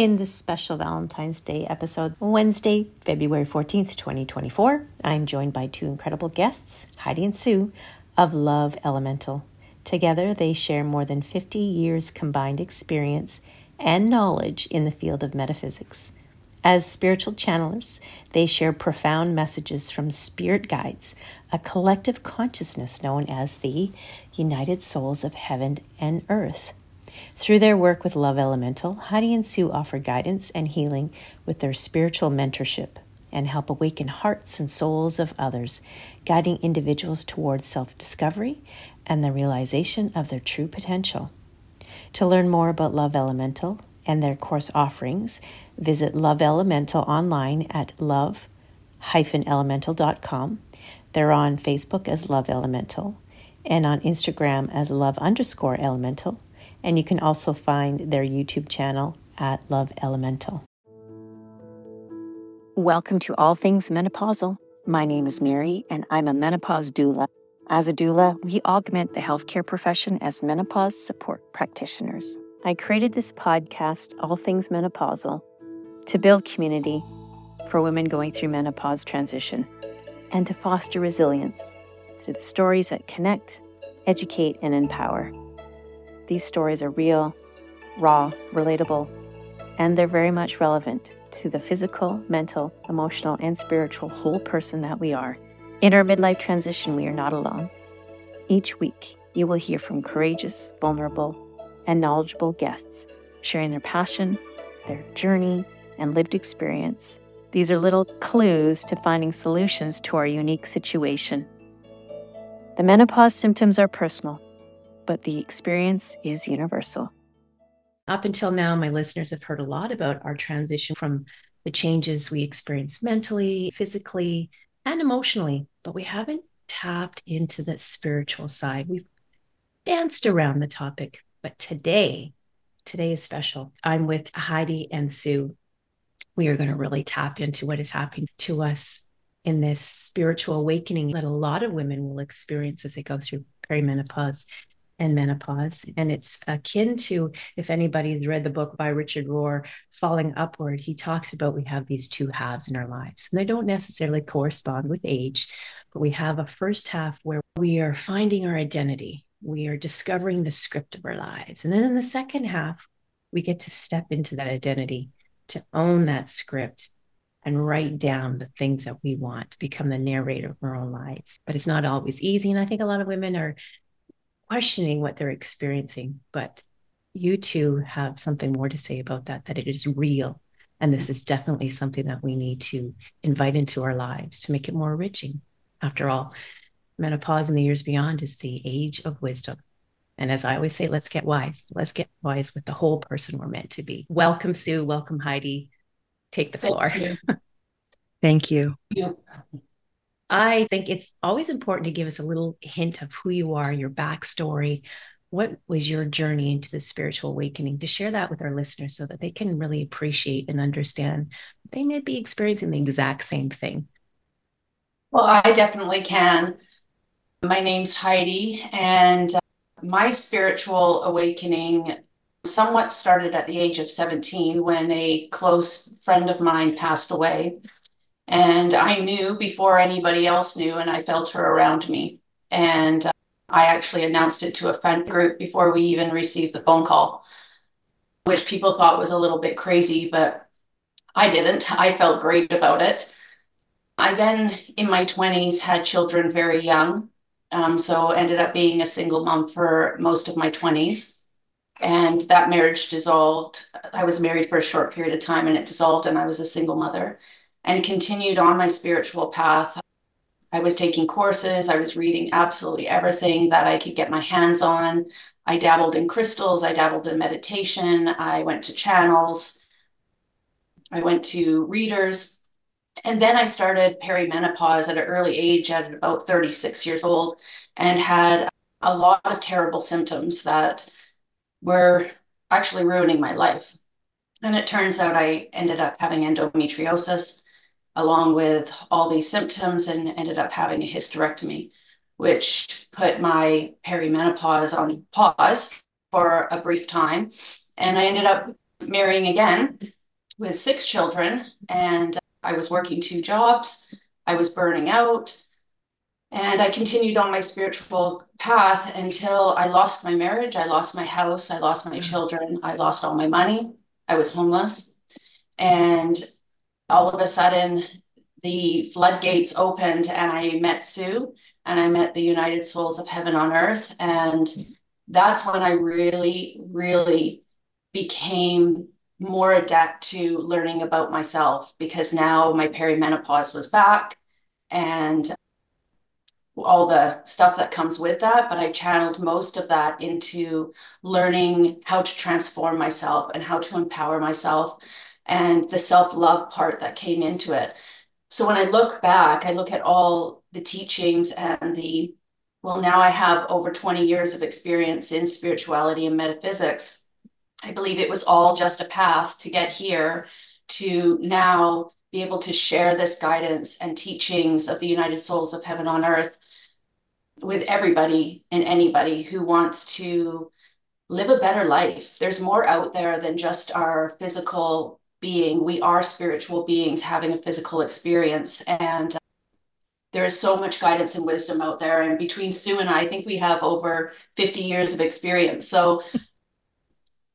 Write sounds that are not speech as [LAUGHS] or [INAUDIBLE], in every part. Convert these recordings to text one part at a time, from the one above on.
In this special Valentine's Day episode, Wednesday, February 14th, 2024, I'm joined by two incredible guests, Heidi and Sue of Love Elemental. Together, they share more than 50 years combined experience and knowledge in the field of metaphysics. As spiritual channelers, they share profound messages from spirit guides, a collective consciousness known as the United Souls of Heaven and Earth. Through their work with Love Elemental, Heidi and Sue offer guidance and healing with their spiritual mentorship and help awaken hearts and souls of others, guiding individuals towards self discovery and the realization of their true potential. To learn more about Love Elemental and their course offerings, visit Love Elemental online at love-elemental.com. They're on Facebook as Love Elemental and on Instagram as Love underscore Elemental. And you can also find their YouTube channel at Love Elemental. Welcome to All Things Menopausal. My name is Mary, and I'm a menopause doula. As a doula, we augment the healthcare profession as menopause support practitioners. I created this podcast, All Things Menopausal, to build community for women going through menopause transition and to foster resilience through the stories that connect, educate, and empower. These stories are real, raw, relatable, and they're very much relevant to the physical, mental, emotional, and spiritual whole person that we are. In our midlife transition, we are not alone. Each week, you will hear from courageous, vulnerable, and knowledgeable guests sharing their passion, their journey, and lived experience. These are little clues to finding solutions to our unique situation. The menopause symptoms are personal, but the experience is universal. Up until now, my listeners have heard a lot about our transition from the changes we experience mentally, physically, and emotionally, but we haven't tapped into the spiritual side. We've danced around the topic, but today, today is special. I'm with Heidi and Sue. We are going to really tap into what is happening to us in this spiritual awakening that a lot of women will experience as they go through perimenopause and menopause. And it's akin to if anybody's read the book by Richard Rohr, Falling Upward, he talks about we have these two halves in our lives. And they don't necessarily correspond with age, but we have a first half where we are finding our identity we are discovering the script of our lives. And then in the second half, we get to step into that identity, to own that script and write down the things that we want to become the narrator of our own lives. But it's not always easy. And I think a lot of women are questioning what they're experiencing. But you two have something more to say about that, that it is real. And this is definitely something that we need to invite into our lives to make it more enriching. After all, menopause and the years beyond is the age of wisdom. And as I always say, let's get wise. Let's get wise with the whole person we're meant to be. Welcome, Sue. Welcome, Heidi. Take the floor. [LAUGHS] Thank you. Thank you. I think it's always important to give us a little hint of who you are, your backstory. What was your journey into the spiritual awakening? To share that with our listeners so that they can really appreciate and understand they may be experiencing the exact same thing. Well, I definitely can. My name's Heidi, and uh, my spiritual awakening somewhat started at the age of 17 when a close friend of mine passed away. And I knew before anybody else knew, and I felt her around me. And uh, I actually announced it to a friend group before we even received the phone call, which people thought was a little bit crazy, but I didn't. I felt great about it. I then, in my 20s, had children very young. Um, so ended up being a single mom for most of my 20s. And that marriage dissolved. I was married for a short period of time and it dissolved, and I was a single mother and continued on my spiritual path. I was taking courses, I was reading absolutely everything that I could get my hands on. I dabbled in crystals, I dabbled in meditation, I went to channels, I went to readers, and then I started perimenopause at an early age at about 36 years old and had a lot of terrible symptoms that were actually ruining my life. And it turns out I ended up having endometriosis along with all these symptoms and ended up having a hysterectomy, which put my perimenopause on pause for a brief time. And I ended up marrying again with six children, and I was working two jobs. I was burning out. And I continued on my spiritual path until I lost my marriage, I lost my house, I lost my mm. children, I lost all my money, I was homeless. And all of a sudden, the floodgates opened, and I met Sue and I met the United Souls of Heaven on Earth. And that's when I really, really became more adept to learning about myself because now my perimenopause was back and all the stuff that comes with that, but I channeled most of that into learning how to transform myself and how to empower myself and the self love part that came into it. So when I look back, I look at all the teachings and the, well, now I have over 20 years of experience in spirituality and metaphysics. I believe it was all just a path to get here to now be able to share this guidance and teachings of the United Souls of Heaven on Earth with everybody and anybody who wants to live a better life. There's more out there than just our physical being. We are spiritual beings having a physical experience. And uh, there is so much guidance and wisdom out there. And between Sue and I, I think we have over 50 years of experience. So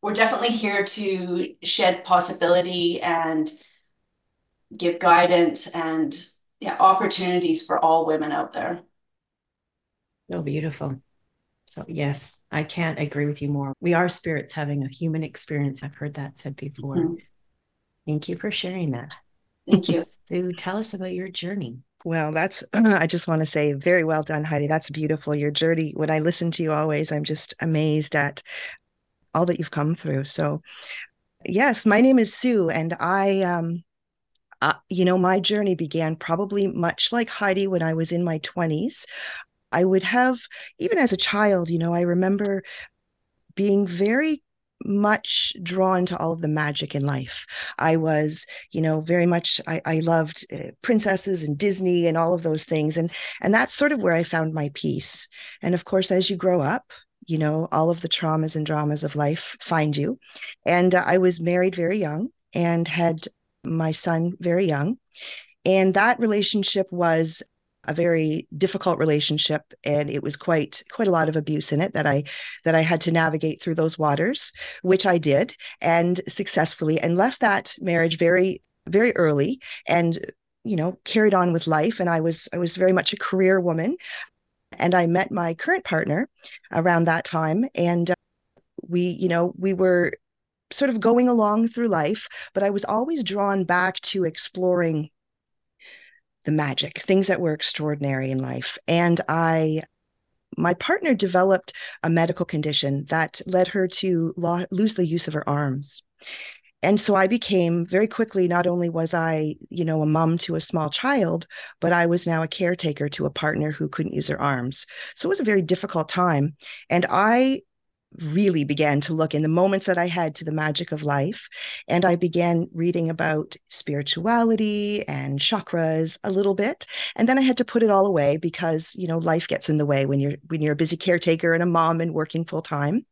we're definitely here to shed possibility and give guidance and yeah, opportunities for all women out there. So beautiful. So, yes, I can't agree with you more. We are spirits having a human experience. I've heard that said before. Mm-hmm. Thank you for sharing that. Thank you. [LAUGHS] So, tell us about your journey. Well, that's, [CLEARS THROAT] I just want to say, very well done, Heidi. That's beautiful. Your journey, when I listen to you always, I'm just amazed at all that you've come through. So, yes, my name is Sue, and I, um, uh, you know, my journey began probably much like Heidi when I was in my 20s. I would have, even as a child, you know, I remember being very much drawn to all of the magic in life. I was, you know, very much I, I loved uh, princesses and Disney and all of those things, and and that's sort of where I found my peace. And of course, as you grow up, you know, all of the traumas and dramas of life find you. And uh, I was married very young and had my son very young, and that relationship was a very difficult relationship and it was quite quite a lot of abuse in it that i that i had to navigate through those waters which i did and successfully and left that marriage very very early and you know carried on with life. And i was i was very much a career woman. And i met my current partner around that time. And uh, we you know we were sort of going along through life but i was always drawn back to exploring the magic, things that were extraordinary in life. And I my partner developed a medical condition that led her to lo- lose the use of her arms. And so I became very quickly, not only was I, you know, a mom to a small child, but I was now a caretaker to a partner who couldn't use her arms. So it was a very difficult time. And I really began to look in the moments that I had to the magic of life. And I began reading about spirituality and chakras a little bit. And then I had to put it all away because, you know, life gets in the way when you're when you're a busy caretaker and a mom and working full time.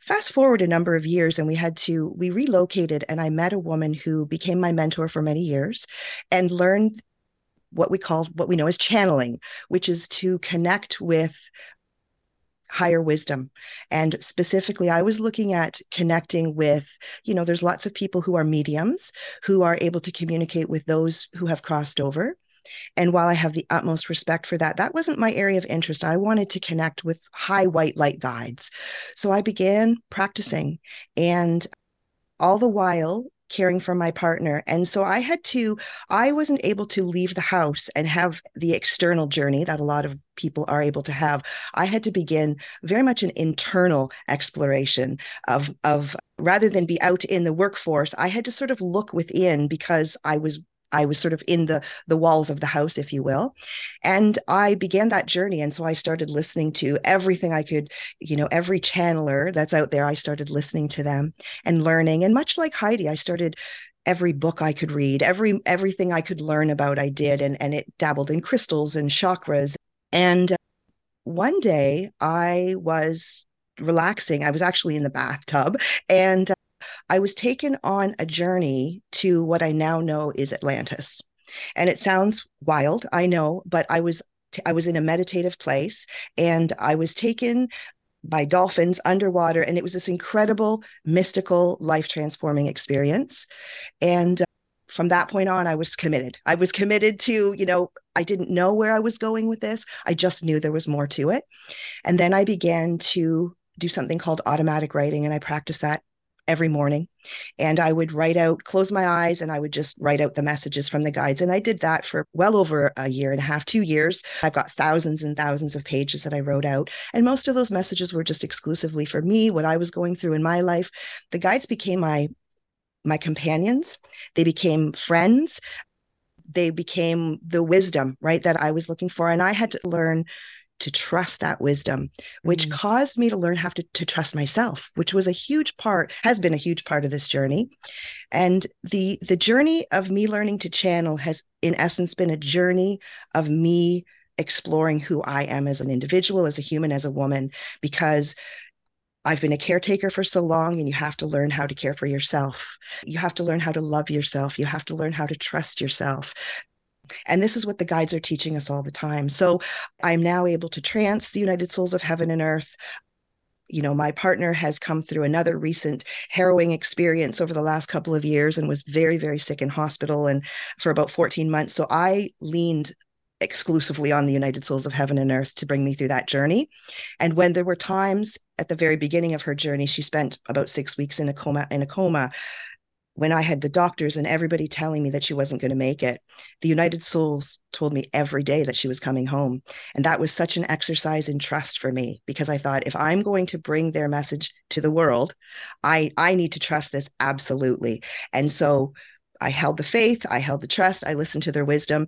Fast forward a number of years, and we had to, we relocated, and I met a woman who became my mentor for many years and learned what we call what we know as channeling, which is to connect with higher wisdom. And specifically, I was looking at connecting with, you know, there's lots of people who are mediums who are able to communicate with those who have crossed over. And while I have the utmost respect for that, that wasn't my area of interest. I wanted to connect with high white light guides. So I began practicing. And all the while, caring for my partner. And so I had to, I wasn't able to leave the house and have the external journey that a lot of people are able to have. I had to begin very much an internal exploration of, of rather than be out in the workforce, I had to sort of look within because I was I was sort of in the the walls of the house, if you will. And I began that journey. And so I started listening to everything I could, you know, every channeler that's out there. I started listening to them and learning. And much like Heidi, I started every book I could read, every everything I could learn about, I did. And and it dabbled in crystals and chakras. And uh, one day I was relaxing. I was actually in the bathtub and uh, I was taken on a journey to what I now know is Atlantis. And it sounds wild, I know, but I was I was in a meditative place and I was taken by dolphins underwater and it was this incredible mystical life transforming experience. And uh, from that point on i was committed. I was committed to you know i didn't know where i was going with this. I just knew there was more to it. And then i began to do something called automatic writing and i practiced that every morning. And I would write out, close my eyes, and I would just write out the messages from the guides. And I did that for well over a year and a half, two years. I've got thousands and thousands of pages that I wrote out. And most of those messages were just exclusively for me, what I was going through in my life. The guides became my my companions. They became friends. They became the wisdom, right, that I was looking for. And I had to learn to trust that wisdom, which mm. caused me to learn how to, to trust myself, which was a huge part, has been a huge part of this journey. And the the journey of me learning to channel has in essence been a journey of me exploring who I am as an individual, as a human, as a woman, because I've been a caretaker for so long, and you have to learn how to care for yourself. You have to learn how to love yourself. You have to learn how to trust yourself. And this is what the guides are teaching us all the time. So I'm now able to trance the United Souls of Heaven and Earth. You know, my partner has come through another recent harrowing experience over the last couple of years and was very, very sick in hospital and for about 14 months. So I leaned exclusively on the United Souls of Heaven and Earth to bring me through that journey. And when there were times at the very beginning of her journey, she spent about six weeks in a coma in a coma when I had the doctors and everybody telling me that she wasn't going to make it, the United Souls told me every day that she was coming home. And that was such an exercise in trust for me because I thought if I'm going to bring their message to the world, I I need to trust this absolutely. And so I held the faith, I held the trust, I listened to their wisdom.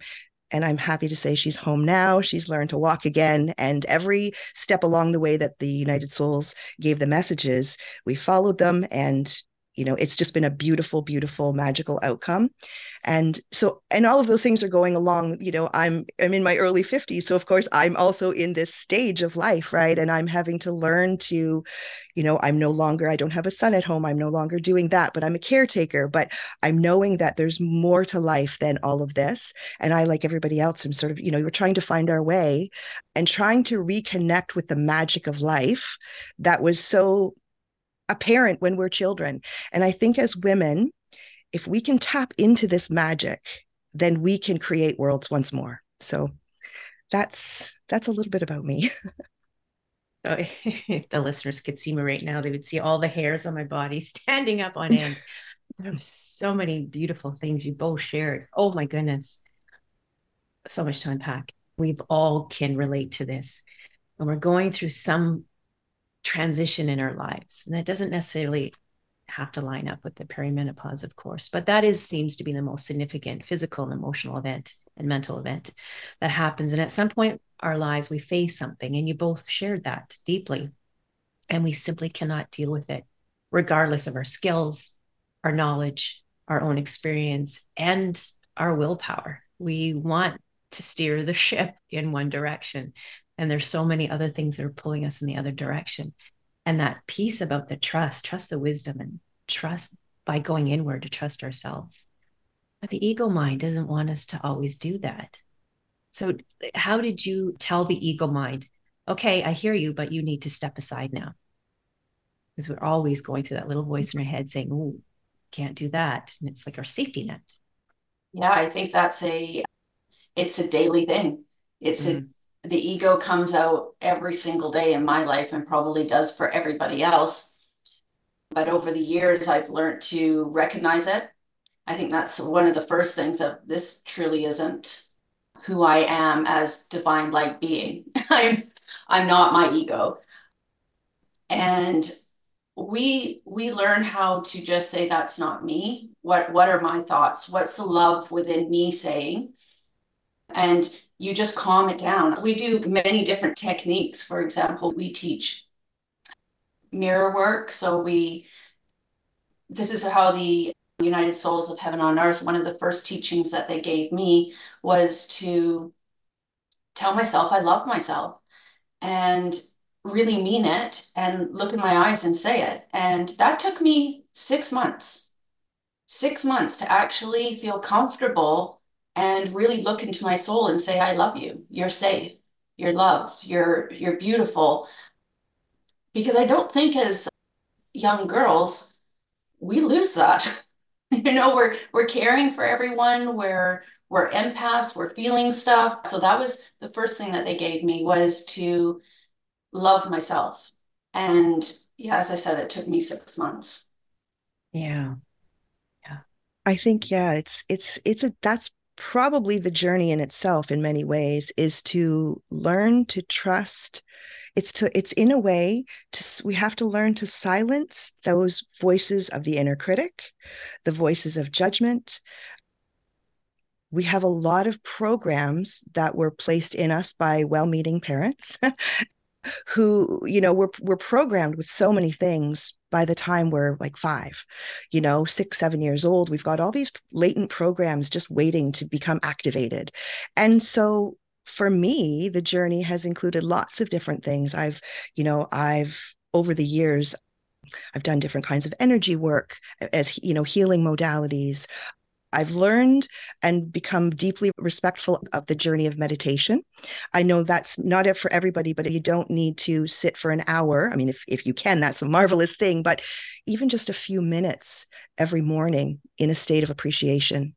And I'm happy to say she's home now. She's learned to walk again. And every step along the way that the United Souls gave the messages, we followed them and you know it's just been a beautiful beautiful magical outcome. And so and all of those things are going along you know i'm i'm in my early 50s so of course i'm also in this stage of life right? And i'm having to learn to you know i'm no longer i don't have a son at home. I'm no longer doing that but i'm a caretaker. But i'm knowing that there's more to life than all of this. And i like everybody else i'm sort of you know we're trying to find our way and trying to reconnect with the magic of life that was so apparent when we're children. And I think as women, if we can tap into this magic, then we can create worlds once more. So that's that's a little bit about me. [LAUGHS] Oh, if [LAUGHS] the listeners could see me right now, they would see all the hairs on my body standing up on end. [LAUGHS] there are so many beautiful things you both shared. Oh my goodness. So much to unpack. We've all can relate to this. And we're going through some transition in our lives. And that doesn't necessarily have to line up with the perimenopause, of course, but that is seems to be the most significant physical and emotional event and mental event that happens. And at some point our lives, we face something, and you both shared that deeply. And we simply cannot deal with it, regardless of our skills, our knowledge, our own experience, and our willpower. We want to steer the [LAUGHS] ship in one direction and there's so many other things that are pulling us in the other direction. And that piece about the trust trust the wisdom and trust by going inward to trust ourselves. But the ego mind doesn't want us to always do that. So how did you tell the ego mind okay i hear you but you need to step aside now. Because we're always going through that little voice in our head saying oh can't do that. And it's like our safety net. Yeah i think that's a it's a daily thing. It's mm-hmm. a the ego comes out every single day in my life and probably does for everybody else. But over the years, I've learned to recognize it. I think that's one of the first things that this truly isn't who I am as divine light being. [LAUGHS] I'm I'm not my ego. And we we learn how to just say that's not me. What what are my thoughts? What's the love within me saying? And you just calm it down. We do many different techniques. For example, we teach mirror work. So we, this is how the United Souls of Heaven on Earth, one of the first teachings that they gave me was to tell myself I love myself and really mean it and look in my eyes and say it. And that took me six months, six months to actually feel comfortable and really look into my soul and say, I love you. You're safe. You're loved. You're, you're beautiful. Because I don't think as young girls, we lose that. [LAUGHS] you know, we're, we're caring for everyone. We're, we're empaths. We're feeling stuff. So that was the first thing that they gave me was to love myself. And yeah, as I said, it took me six months. Yeah. Yeah. I think, yeah, it's, it's, it's a, that's probably the journey in itself in many ways is to learn to trust. It's to it's in a way to we have to learn to silence those voices of the inner critic the voices of judgment. We have a lot of programs that were placed in us by well-meaning parents [LAUGHS] who you know we're we're programmed with so many things by the time we're like five you know six seven years old we've got all these latent programs just waiting to become activated and so for me the journey has included lots of different things i've you know i've over the years I've done different kinds of energy work as you know healing modalities. I've learned and become deeply respectful of the journey of meditation. I know that's not it for everybody, but you don't need to sit for an hour. I mean, if, if you can, that's a marvelous thing, but even just a few minutes every morning in a state of appreciation.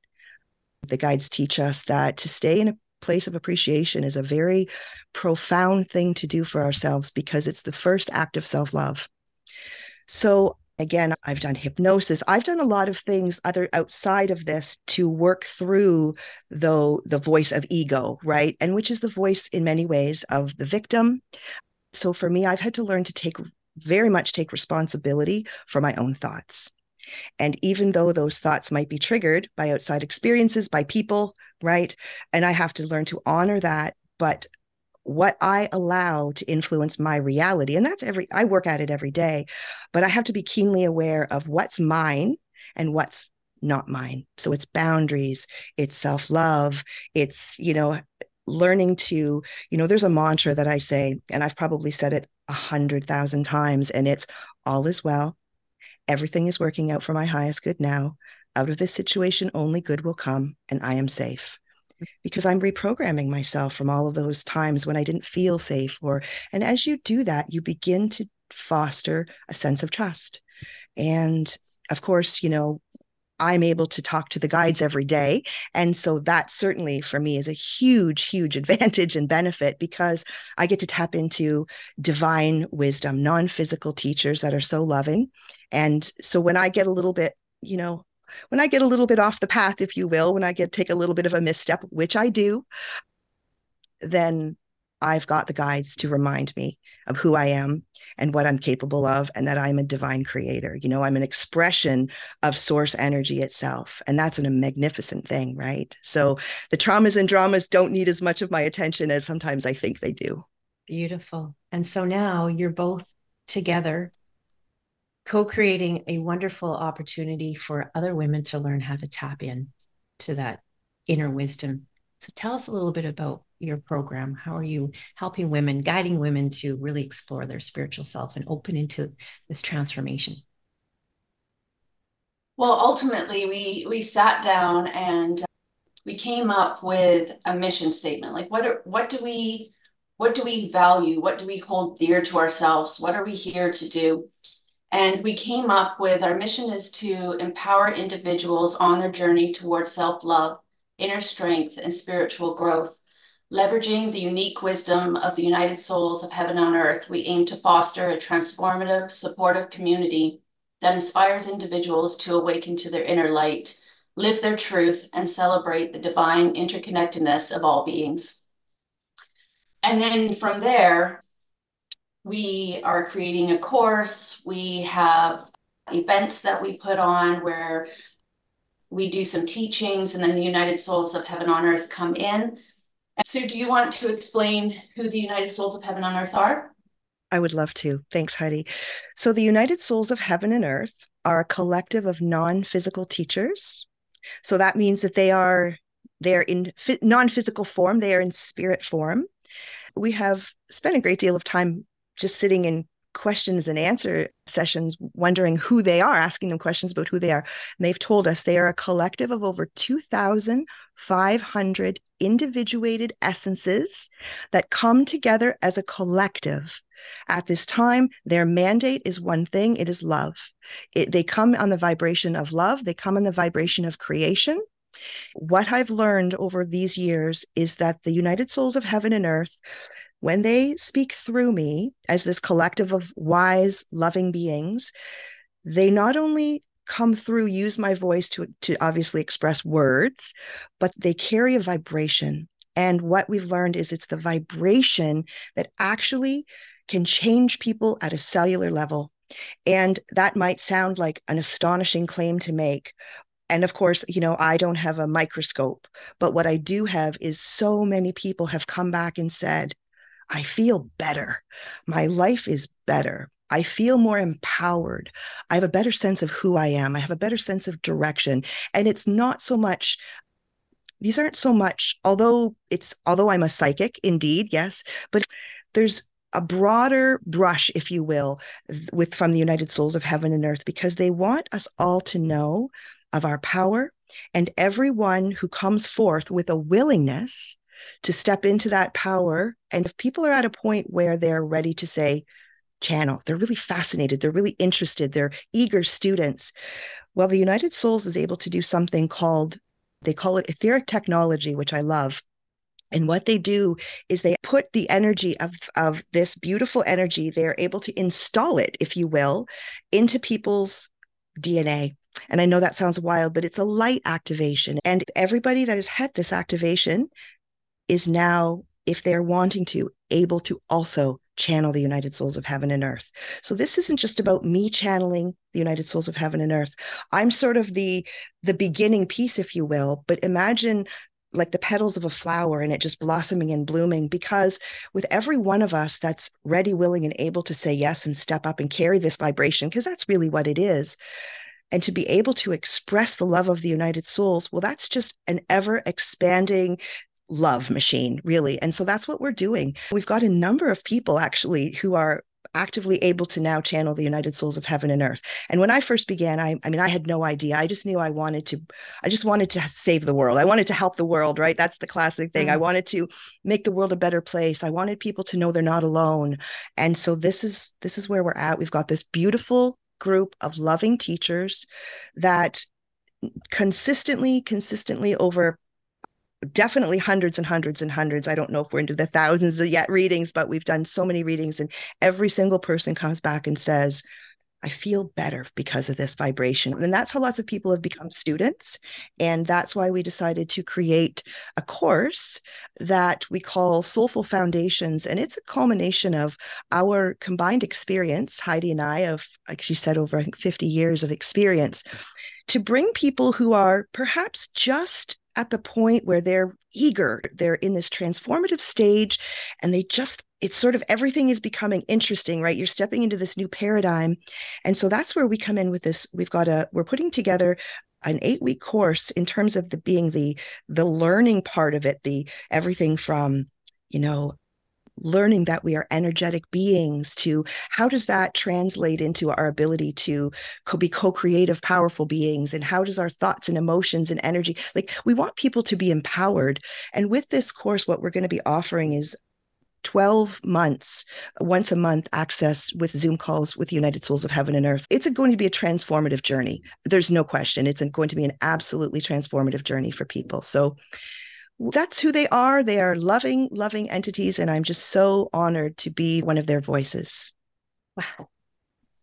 The guides teach us that to stay in a place of appreciation is a very profound thing to do for ourselves because it's the first act of self love. So Again, I've done hypnosis. I've done a lot of things other outside of this to work through the, the voice of ego, right? And which is the voice in many ways of the victim. So for me, I've had to learn to take very much take responsibility for my own thoughts. And even though those thoughts might be triggered by outside experiences, by people, right? And I have to learn to honor that, but what I allow to influence my reality. And that's every, I work at it every day, but I have to be keenly aware of what's mine and what's not mine. So it's boundaries, it's self love, it's, you know, learning to, you know, there's a mantra that I say, and I've probably said it a hundred thousand times, and it's all is well. Everything is working out for my highest good now. Out of this situation, only good will come, and I am safe because I'm reprogramming myself from all of those times when I didn't feel safe or and as you do that you begin to foster a sense of trust and of course you know I'm able to talk to the guides every day. And so that certainly for me is a huge, huge [LAUGHS] advantage and benefit because I get to tap into divine wisdom, non physical teachers that are so loving. And so when I get a little bit, you know, when I get a little bit off the path, if you will, when I get take a little bit of a misstep, which I do, then I've got the guides to remind me of who I am and what I'm capable of, and that I'm a divine creator. You know, I'm an expression of source energy itself. And that's a magnificent thing, right? So the traumas and dramas don't need as much of my attention as sometimes I think they do. Beautiful. And so now you're both together co-creating a wonderful opportunity for other women to learn how to tap in to that inner wisdom. So tell us a little bit about your program. How are you helping women, guiding women to really explore their spiritual self and open into this transformation? Well, ultimately, we we sat down and uh, we came up with a mission statement. Like, what are, what do we what do we value? What do we hold dear to ourselves? What are we here to do? And we came up with our mission is to empower individuals on their journey towards self love, inner strength, and spiritual growth. Leveraging the unique wisdom of the United Souls of Heaven on Earth, we aim to foster a transformative, supportive community that inspires individuals to awaken to their inner light, live their truth, and celebrate the divine interconnectedness of all beings. And then from there, we are creating a course. We have events that we put on where we do some teachings, and then the United Souls of Heaven on Earth come in. So, do you want to explain who the United Souls of Heaven on Earth are? I would love to. Thanks, Heidi. So, the United Souls of Heaven and Earth are a collective of non-physical teachers. So that means that they are they are in non-physical form. They are in spirit form. We have spent a great deal of time just sitting in questions and answer sessions wondering who they are, asking them questions about who they are. And they've told us they are a collective of over 2,500 individuated essences that come together as a collective. At this time, their mandate is one thing it is love. It, they come on the vibration of love, they come on the vibration of creation. What I've learned over these years is that the United Souls of Heaven and Earth when they speak through me as this collective of wise, loving beings, they not only come through, use my voice to, to obviously express words, but they carry a vibration. And what we've learned is it's the vibration that actually can change people at a cellular level. And that might sound like an astonishing claim to make, and of course, you know, I don't have a microscope, but what I do have is so many people have come back and said, I feel better. My life is better. I feel more empowered. I have a better sense of who I am. I have a better sense of direction. And it's not so much these aren't so much although it's although I'm a psychic indeed, yes, but there's a broader brush if you will with from the United Souls of Heaven and Earth because they want us all to know of our power and everyone who comes forth with a willingness to step into that power. And if people are at a point where they're ready to say, channel, they're really fascinated, they're really interested, they're eager students. Well, the United Souls is able to do something called, they call it etheric technology, which I love. And what they do is they put the energy of, of this beautiful energy, they're able to install it, if you will, into people's DNA. And I know that sounds wild, but it's a light activation. And everybody that has had this activation is now, if they're wanting to, able to also channel the United Souls of Heaven and Earth. So this isn't just about me channeling the United Souls of Heaven and Earth. I'm sort of the the beginning piece, if you will. But imagine like the petals of a flower and it just blossoming and blooming because with every one of us that's ready willing and able to say yes and step up and carry this vibration because that's really what it is and to be able to express the love of the united souls well that's just an ever expanding love machine, really. And so that's what we're doing. We've got a number of people actually who are actively able to now channel the united souls of heaven and earth. And when i first began i i mean i had no idea. I just knew i wanted to i just wanted to save the world. I wanted to help the world right? That's the classic thing. Mm-hmm. i wanted to make the world a better place. I wanted people to know they're not alone. And so this is this is where we're at. We've got this beautiful group of loving teachers that consistently consistently over definitely hundreds and hundreds and hundreds. I don't know if we're into the thousands of yet readings, but we've done so many readings, and every single person comes back and says, I feel better because of this vibration. And that's how lots of people have become students. And that's why we decided to create a course that we call Soulful Foundations. And it's a culmination of our combined experience, Heidi and I, of, like she said, over I think 50 years of experience to bring people who are perhaps just at the point where they're eager, they're in this transformative stage, and they just it's sort of everything is becoming interesting right? You're stepping into this new paradigm. And so that's where we come in with this we've got a we're putting together an eight week course in terms of the being the the learning part of it the everything from you know learning that we are energetic beings to how does that translate into our ability to co- be co-creative powerful beings and how does our thoughts and emotions and energy like we want people to be empowered and with this course what we're going to be offering is 12 months, once a month access with Zoom calls with United Souls of Heaven and Earth. It's going to be a transformative journey. There's no question. It's going to be an absolutely transformative journey for people. So that's who they are. They are loving, loving entities. And I'm just so honored to be one of their voices. Wow.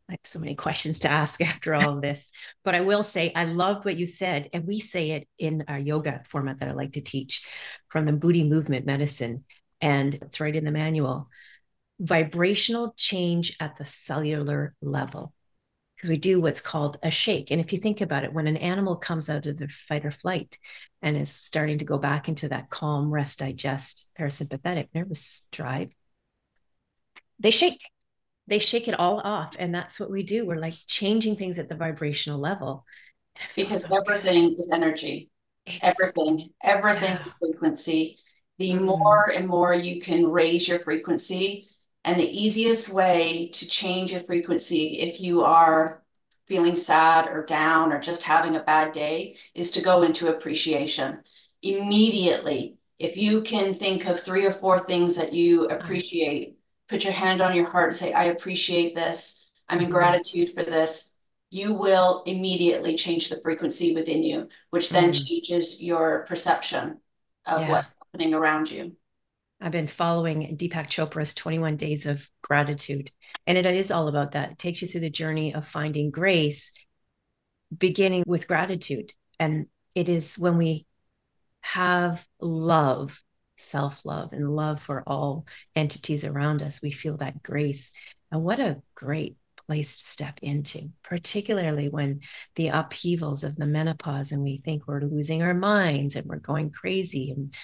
I have so many questions to ask [LAUGHS] after all of this. But I will say, I loved what you said. And we say it in our yoga format that I like to teach from the Booty Movement Medicine. And it's right in the manual vibrational change at the cellular level because we do what's called a shake. And if you think about it, when an animal comes out of the fight or flight and is starting to go back into that calm, rest, digest, parasympathetic nervous drive, they shake. They shake it all off. And that's what we do. We're like changing things at the vibrational level. Because so everything good. is energy. It's, everything, everything yeah. is frequency. The mm. more and more you can raise your frequency, And the easiest way to change your frequency if you are feeling sad or down or just having a bad day is to go into appreciation immediately. If you can think of three or four things that you appreciate, put your hand on your heart and say, I appreciate this. I'm in mm-hmm. gratitude for this. You will immediately change the frequency within you, which then mm. changes your perception of yeah. what's happening around you. I've been following Deepak Chopra's 21 Days of Gratitude. And it is all about that. It takes you through the journey of finding grace, beginning with gratitude. And it is when we have love, self love, and love for all entities around us, we feel that grace. And what a great place to step into, particularly when the upheavals of the menopause and we think we're losing our minds and we're going crazy and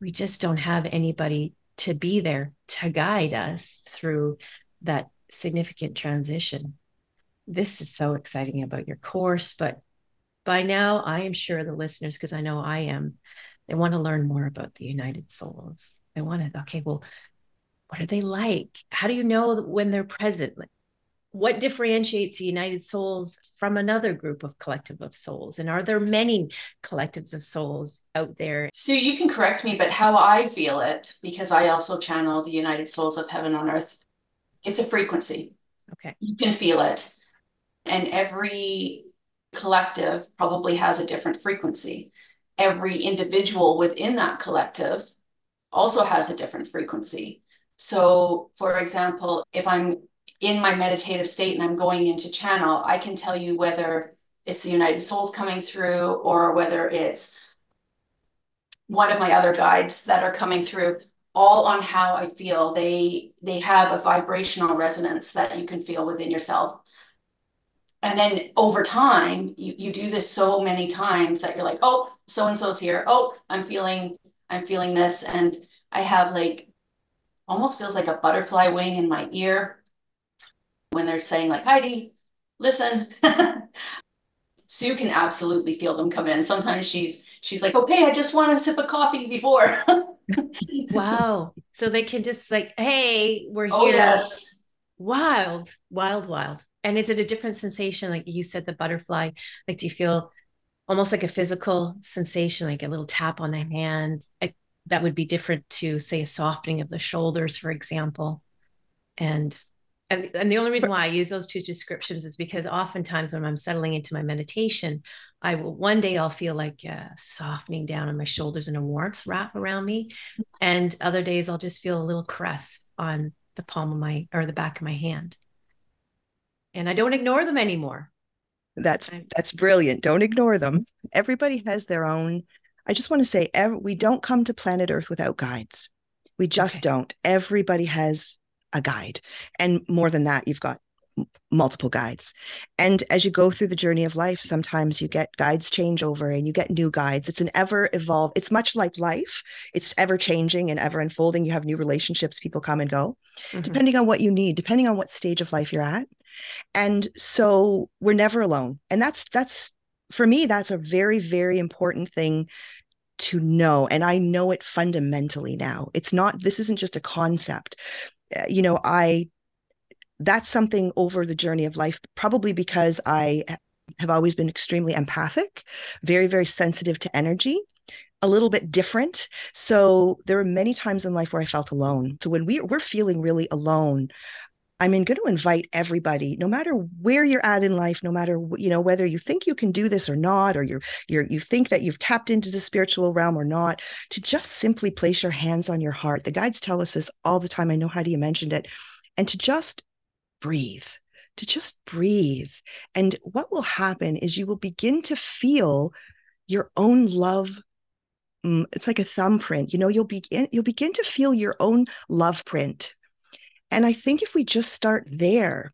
we just don't have anybody to be there to guide us through that significant transition. This is so exciting about your course, but by now I am sure the listeners, because I know I am, they want to learn more about the United Souls. They want to, okay, well, what are they like? How do you know when they're present? What differentiates the United Souls from another group of collective of souls? And are there many collectives of souls out there? So you can correct me, but how I feel it, because I also channel the United Souls of Heaven on Earth, it's a frequency. Okay. You can feel it. And every collective probably has a different frequency. Every individual within that collective also has a different frequency. So, for example, if I'm in my meditative state and I'm going into channel, I can tell you whether it's the United Souls coming through or whether it's one of my other guides that are coming through all on how I feel. They they have a vibrational resonance that you can feel within yourself. And then over time, you, you do this so many times that you're like, oh, so and so's here. Oh, I'm feeling, I'm feeling this. And I have like almost feels like a butterfly wing in my ear when they're saying like Heidi, listen. [LAUGHS] Sue can absolutely feel them come in. Sometimes she's she's like, okay, I just want a sip of coffee before. [LAUGHS] wow. So they can just like, hey, we're oh, here. Oh, yes. Wild, wild, wild. And is it a different sensation? Like you said, the butterfly, like do you feel almost like a physical sensation, like a little tap on the hand? Like, that would be different to say a softening of the shoulders, for example. And and, and the only reason why I use those two descriptions is because oftentimes when I'm settling into my meditation, I will one day I'll feel like uh, softening down on my shoulders and a warmth wrap around me, and other days I'll just feel a little caress on the palm of my or the back of my hand, and I don't ignore them anymore. That's that's brilliant. Don't ignore them. Everybody has their own. I just want to say, we don't come to planet Earth without guides. We just okay. don't. Everybody has a guide. And more than that, you've got multiple guides. And as you go through the journey of life, sometimes you get guides change over and you get new guides. It's an ever evolve. It's much like life. It's ever changing and ever unfolding. You have new relationships, people come and go, mm-hmm. depending on what you need, depending on what stage of life you're at. And so we're never alone. And that's that's for me, that's a very, very important thing to know. And I know it fundamentally now. It's not, this isn't just a concept. Uh, you know, I that's something over the journey of life, probably because I have always been extremely empathic, very, very sensitive to energy, a little bit different. So there were many times in life where I felt alone. So when we, we're feeling really alone, I mean, going to invite everybody, no matter where you're at in life, no matter you know whether you think you can do this or not, or you're you're you think that you've tapped into the spiritual realm or not, to just simply place your hands on your heart. The guides tell us this all the time. I know Heidi mentioned it, and to just breathe, to just breathe. And what will happen is you will begin to feel your own love mm, it's like a thumbprint you know you'll begin you'll begin to feel your own love print and I think if we just start there,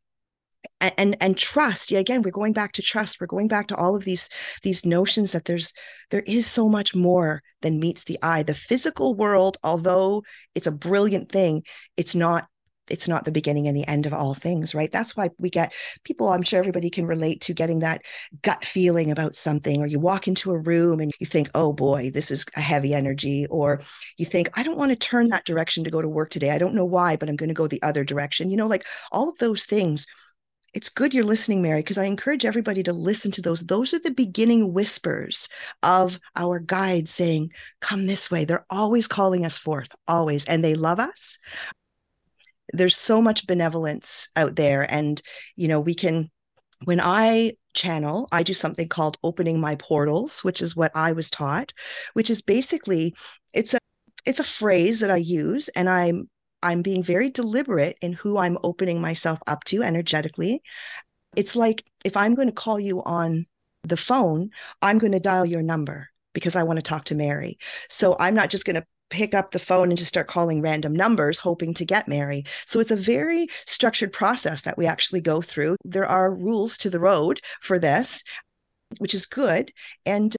and, and and trust yeah again we're going back to trust we're going back to all of these these notions that there's there is so much more than meets the eye. The physical world although it's a brilliant thing it's not it's not the beginning and the end of all things, right? That's why we get people, I'm sure everybody can relate to getting that gut feeling about something, or you walk into a room and you think, oh boy, this is a heavy energy, or you think, I don't want to turn that direction to go to work today. I don't know why, but I'm going to go the other direction. You know, like all of those things. It's good you're listening, Mary, because I encourage everybody to listen to those. Those are the beginning whispers of our guide saying, Come this way. They're always calling us forth, always. And they love us there's so much benevolence out there and you know we can when i channel i do something called opening my portals which is what i was taught which is basically it's a it's a phrase that i use and i'm i'm being very deliberate in who i'm opening myself up to energetically. It's like if i'm going to call you on the phone i'm going to dial your number because i want to talk to mary. So i'm not just going to pick up the phone and just start calling random numbers hoping to get Mary. So it's a very structured process that we actually go through. There are rules to the road for this, which is good. And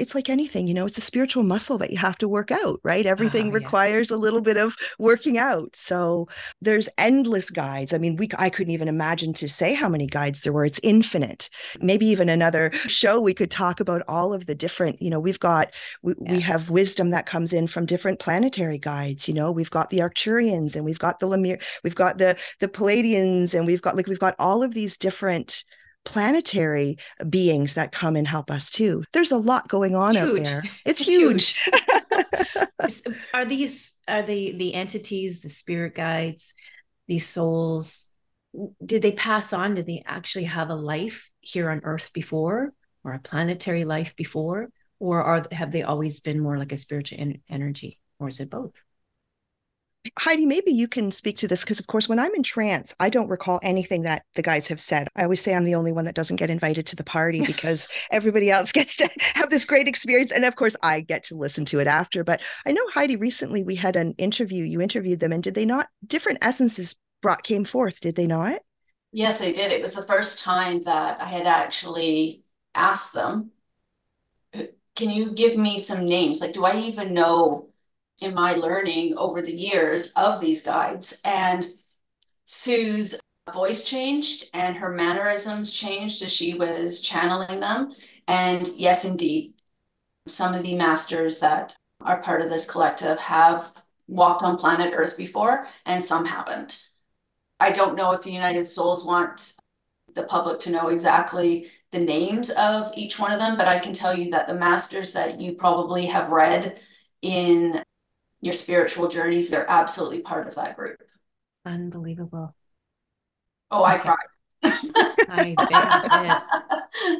it's like anything, you know, it's a spiritual muscle that you have to work out, right? Oh, Everything oh, yeah. requires a little bit of working out. So there's endless guides. I mean, we I couldn't even imagine to say how many guides there were. It's infinite. Maybe even another show we could talk about all of the different, you know, we've got we, yeah. we have wisdom that comes in from different planetary guides, you know, we've got the Arcturians and we've got the Lemur, we've got the the Pleiadians and we've got like we've got all of these different planetary beings that come and help us too. There's a lot going on out there. It's, it's [LAUGHS] huge. huge. [LAUGHS] [LAUGHS] are these are they the entities, the spirit guides, these souls? Did they pass on? Did they actually have a life here on Earth before, or a planetary life before, or are have they always been more like a spiritual en- energy, or is it both? Heidi, maybe you can speak to this because, of course, when I'm in trance, I don't recall anything that the guys have said. I always say I'm the only one that doesn't get invited to the party [LAUGHS] because everybody else [LAUGHS] gets to have this great experience. And of course, I get to listen to it after. But I know, Heidi, recently we had an interview. You interviewed them, and did they not? Different essences brought came forth, did they not? Yes, they did. It was the first time that I had actually asked them, Can you give me some names? Like, do I even know? In my learning over the years of these guides. And Sue's voice changed and her mannerisms changed as she was channeling them. And yes, indeed, some of the masters that are part of this collective have walked on planet Earth before, and some haven't. I don't know if the United Souls want the public to know exactly the names of each one of them, but I can tell you that the masters that you probably have read in your spiritual journeys. They're absolutely part of that group. Unbelievable. Oh, I cried. I bet, I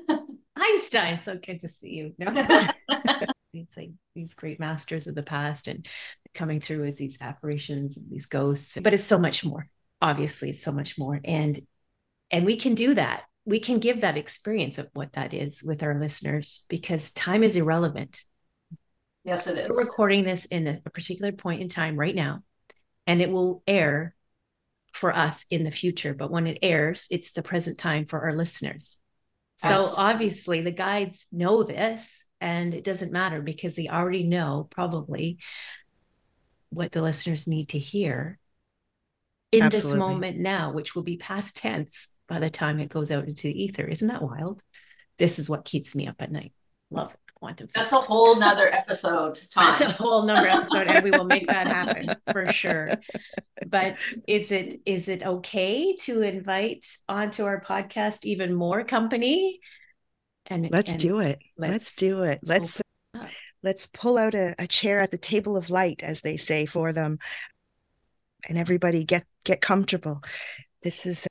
bet. Einstein, so good to see you. No. [LAUGHS] it's like these great masters of the past and coming through as these apparitions and these ghosts. But it's so much more. Obviously, it's so much more. And and we can do that. We can give that experience of what that is with our listeners because time is irrelevant. Yes, it is. We're recording this in a, a particular point in time right now, and it will air for us in the future. But when it airs, it's the present time for our listeners. So obviously, the guides know this, and it doesn't matter because they already know probably what the listeners need to hear in Absolutely. this moment now, which will be past tense by the time it goes out into the ether. Isn't that wild? This is what keeps me up at night. Love it quantum physics. That's a whole nother episode time. [LAUGHS] That's a whole nother episode, and we will make that [LAUGHS] happen for sure. But is it is it okay to invite onto our podcast even more company? And let's and do it. Let's, let's, do it. Let's let's pull out a, a chair at the table of light, as they say, for them, and everybody get get comfortable. This is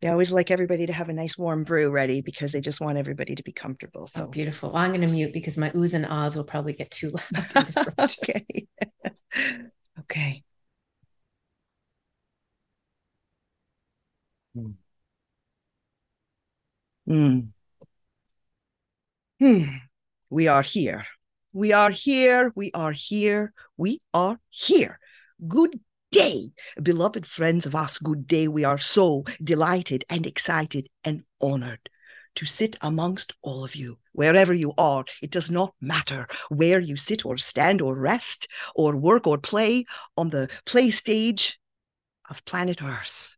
they always like everybody to have a nice warm brew ready because they just want everybody to be comfortable. So oh, beautiful. Well, I'm going to mute because my oohs and ahs will probably get too [LAUGHS] loud. [LAUGHS] okay. okay. Hmm. Hmm. Hmm. We are here. We are here. We are here. We are here. Good day. Beloved friends of us, good day. We are so delighted and excited and honored to sit amongst all of you, wherever you are. It does not matter where you sit or stand or rest or work or play on the play stage of planet Earth.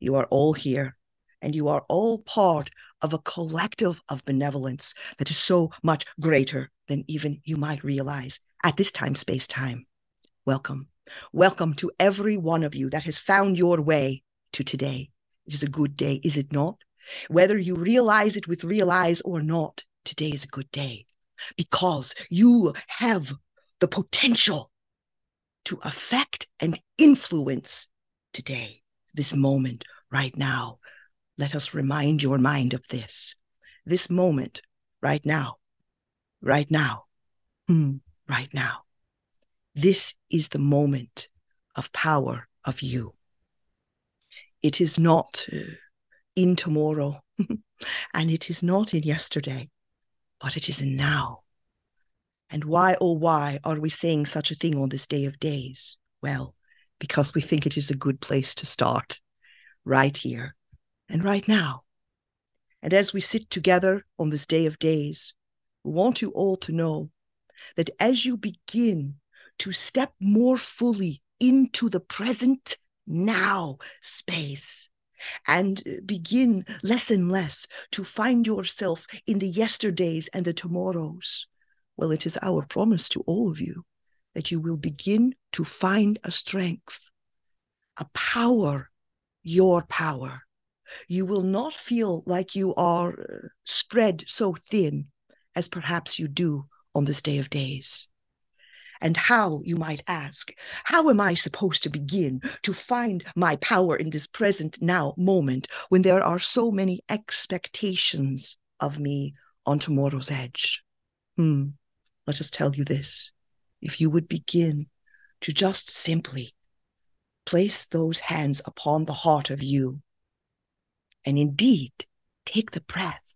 You are all here, and you are all part of a collective of benevolence that is so much greater than even you might realize at this time, space time. Welcome. Welcome to every one of you that has found your way to today. It is a good day, is it not? Whether you realize it with real eyes or not, today is a good day because you have the potential to affect and influence today, this moment, right now. Let us remind your mind of this. This moment, right now, right now, hmm, right now. This is the moment of power of you. It is not uh, in tomorrow, [LAUGHS] and it is not in yesterday, but it is in now. And why, oh, why are we saying such a thing on this day of days? Well, because we think it is a good place to start, right here and right now. And as we sit together on this day of days, we want you all to know that as you begin to step more fully into the present now space and begin less and less to find yourself in the yesterdays and the tomorrows, well, it is our promise to all of you that you will begin to find a strength, a power, your power. You will not feel like you are uh, spread so thin as perhaps you do on this day of days. And how, you might ask, how am I supposed to begin to find my power in this present now moment when there are so many expectations of me on tomorrow's edge? Hmm, let us tell you this. If you would begin to just simply place those hands upon the heart of you, and indeed take the breath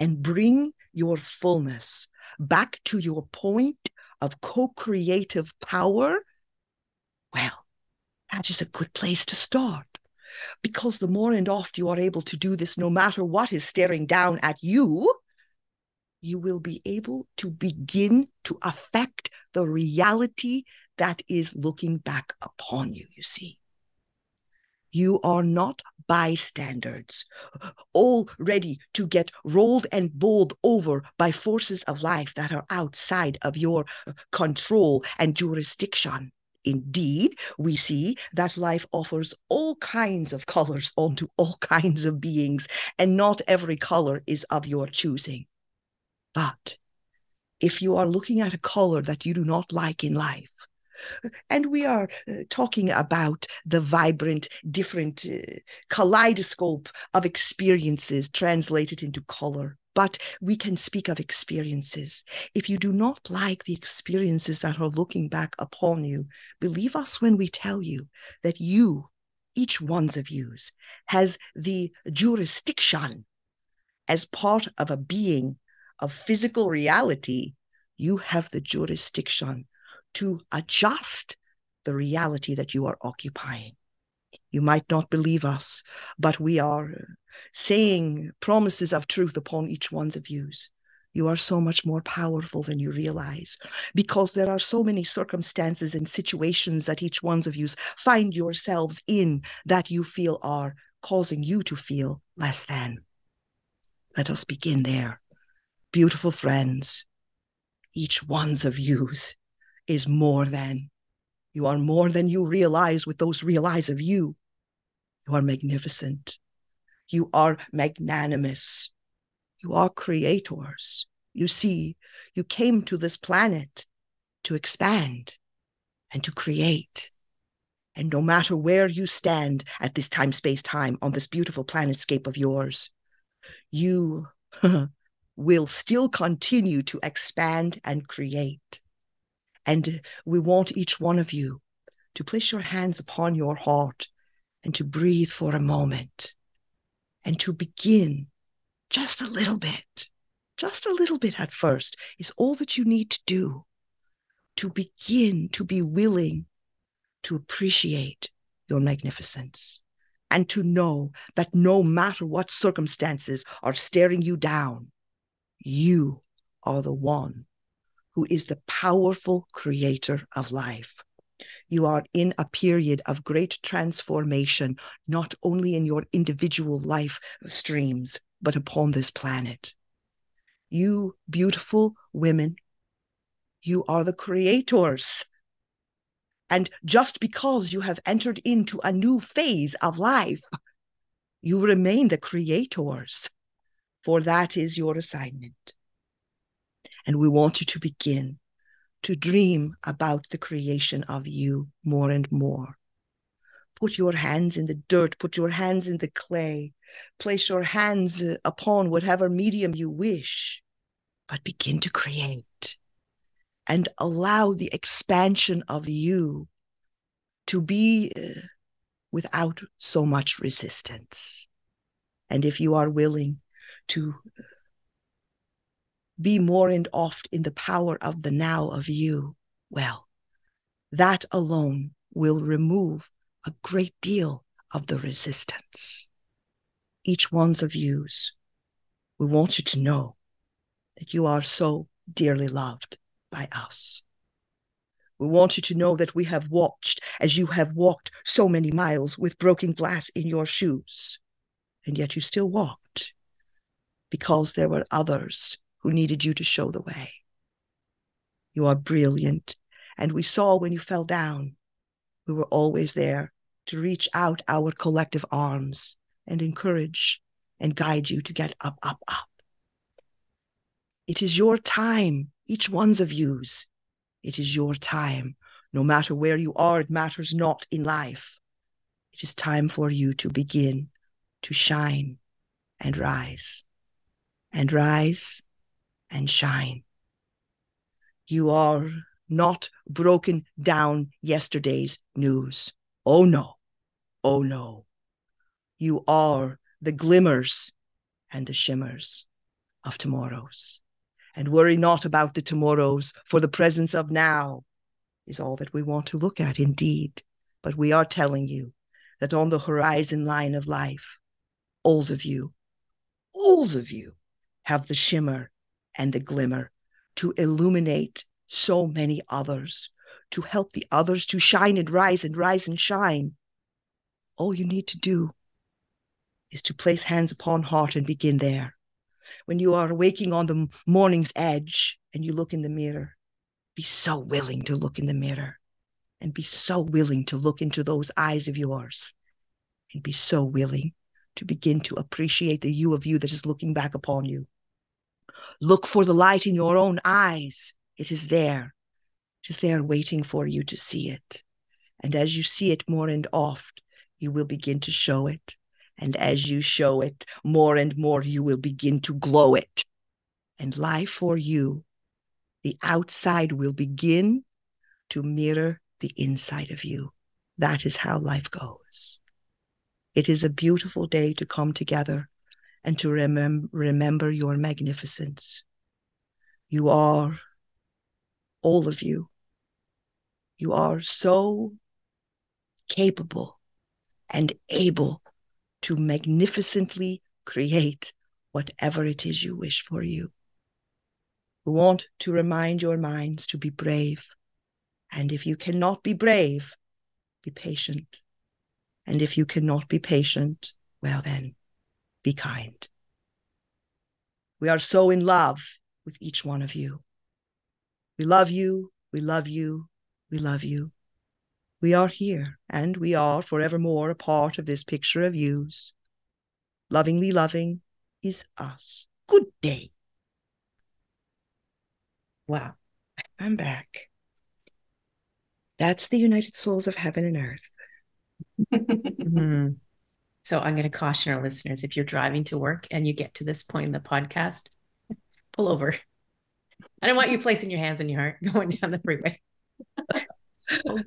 and bring your fullness back to your point of co creative power, well, that is a good place to start. Because the more and oft you are able to do this, no matter what is staring down at you, you will be able to begin to affect the reality that is looking back upon you, you see. You are not bystanders, all ready to get rolled and bowled over by forces of life that are outside of your control and jurisdiction. Indeed, we see that life offers all kinds of colors onto all kinds of beings, and not every color is of your choosing. But if you are looking at a color that you do not like in life, and we are uh, talking about the vibrant, different uh, kaleidoscope of experiences translated into color. But we can speak of experiences. If you do not like the experiences that are looking back upon you, believe us when we tell you that you, each one's of yous, has the jurisdiction as part of a being of physical reality. You have the jurisdiction to adjust the reality that you are occupying. You might not believe us, but we are saying promises of truth upon each one's views. You You are so much more powerful than you realize because there are so many circumstances and situations that each one's of you find yourselves in that you feel are causing you to feel less than. Let us begin there. Beautiful friends, each one's of yous is more than. You are more than you realize with those real eyes of you. You are magnificent. You are magnanimous. You are creators. You see, you came to this planet to expand and to create. And no matter where you stand at this time, space, time on this beautiful planetscape of yours, you [LAUGHS] will still continue to expand and create. And we want each one of you to place your hands upon your heart and to breathe for a moment and to begin just a little bit, just a little bit at first is all that you need to do to begin to be willing to appreciate your magnificence and to know that no matter what circumstances are staring you down, you are the one who is the powerful creator of life. You are in a period of great transformation, not only in your individual life streams, but upon this planet. You beautiful women, you are the creators. And just because you have entered into a new phase of life, you remain the creators, for that is your assignment. And we want you to begin to dream about the creation of you more and more. Put your hands in the dirt, put your hands in the clay, place your hands uh, upon whatever medium you wish, but begin to create and allow the expansion of you to be uh, without so much resistance. And if you are willing to be more and oft in the power of the now of you, well, that alone will remove a great deal of the resistance. Each one's of yous, we want you to know that you are so dearly loved by us. We want you to know that we have watched as you have walked so many miles with broken glass in your shoes, and yet you still walked because there were others who needed you to show the way. You are brilliant, and we saw when you fell down. We were always there to reach out our collective arms and encourage and guide you to get up, up, up. It is your time, each one's of yous. It is your time. No matter where you are, it matters not in life. It is time for you to begin to shine and rise and rise and shine. You are not broken down yesterday's news. Oh no, oh no. You are the glimmers and the shimmers of tomorrows. And worry not about the tomorrows, for the presence of now is all that we want to look at indeed. But we are telling you that on the horizon line of life, alls of you, alls of you have the shimmer and the glimmer to illuminate so many others, to help the others to shine and rise and rise and shine. All you need to do is to place hands upon heart and begin there. When you are waking on the morning's edge and you look in the mirror, be so willing to look in the mirror and be so willing to look into those eyes of yours and be so willing to begin to appreciate the you of you that is looking back upon you Look for the light in your own eyes. It is there. It is there waiting for you to see it. And as you see it more and oft, you will begin to show it. And as you show it more and more, you will begin to glow it. And life for you, the outside will begin to mirror the inside of you. That is how life goes. It is a beautiful day to come together and to remem- remember your magnificence. You are, all of you, you are so capable and able to magnificently create whatever it is you wish for you. We want to remind your minds to be brave. And if you cannot be brave, be patient. And if you cannot be patient, well, then be kind. We are so in love with each one of you. We love you, we love you, we love you. We are here, and we are forevermore a part of this picture of yous. Lovingly loving is us. Good day. Wow. I'm back. That's the United Souls of Heaven and Earth. [LAUGHS] mm-hmm. So I'm going to caution our listeners if you're driving to work and you get to this point in the podcast, pull over. I don't want you placing your hands on your heart [LAUGHS] going down the freeway. [LAUGHS] so.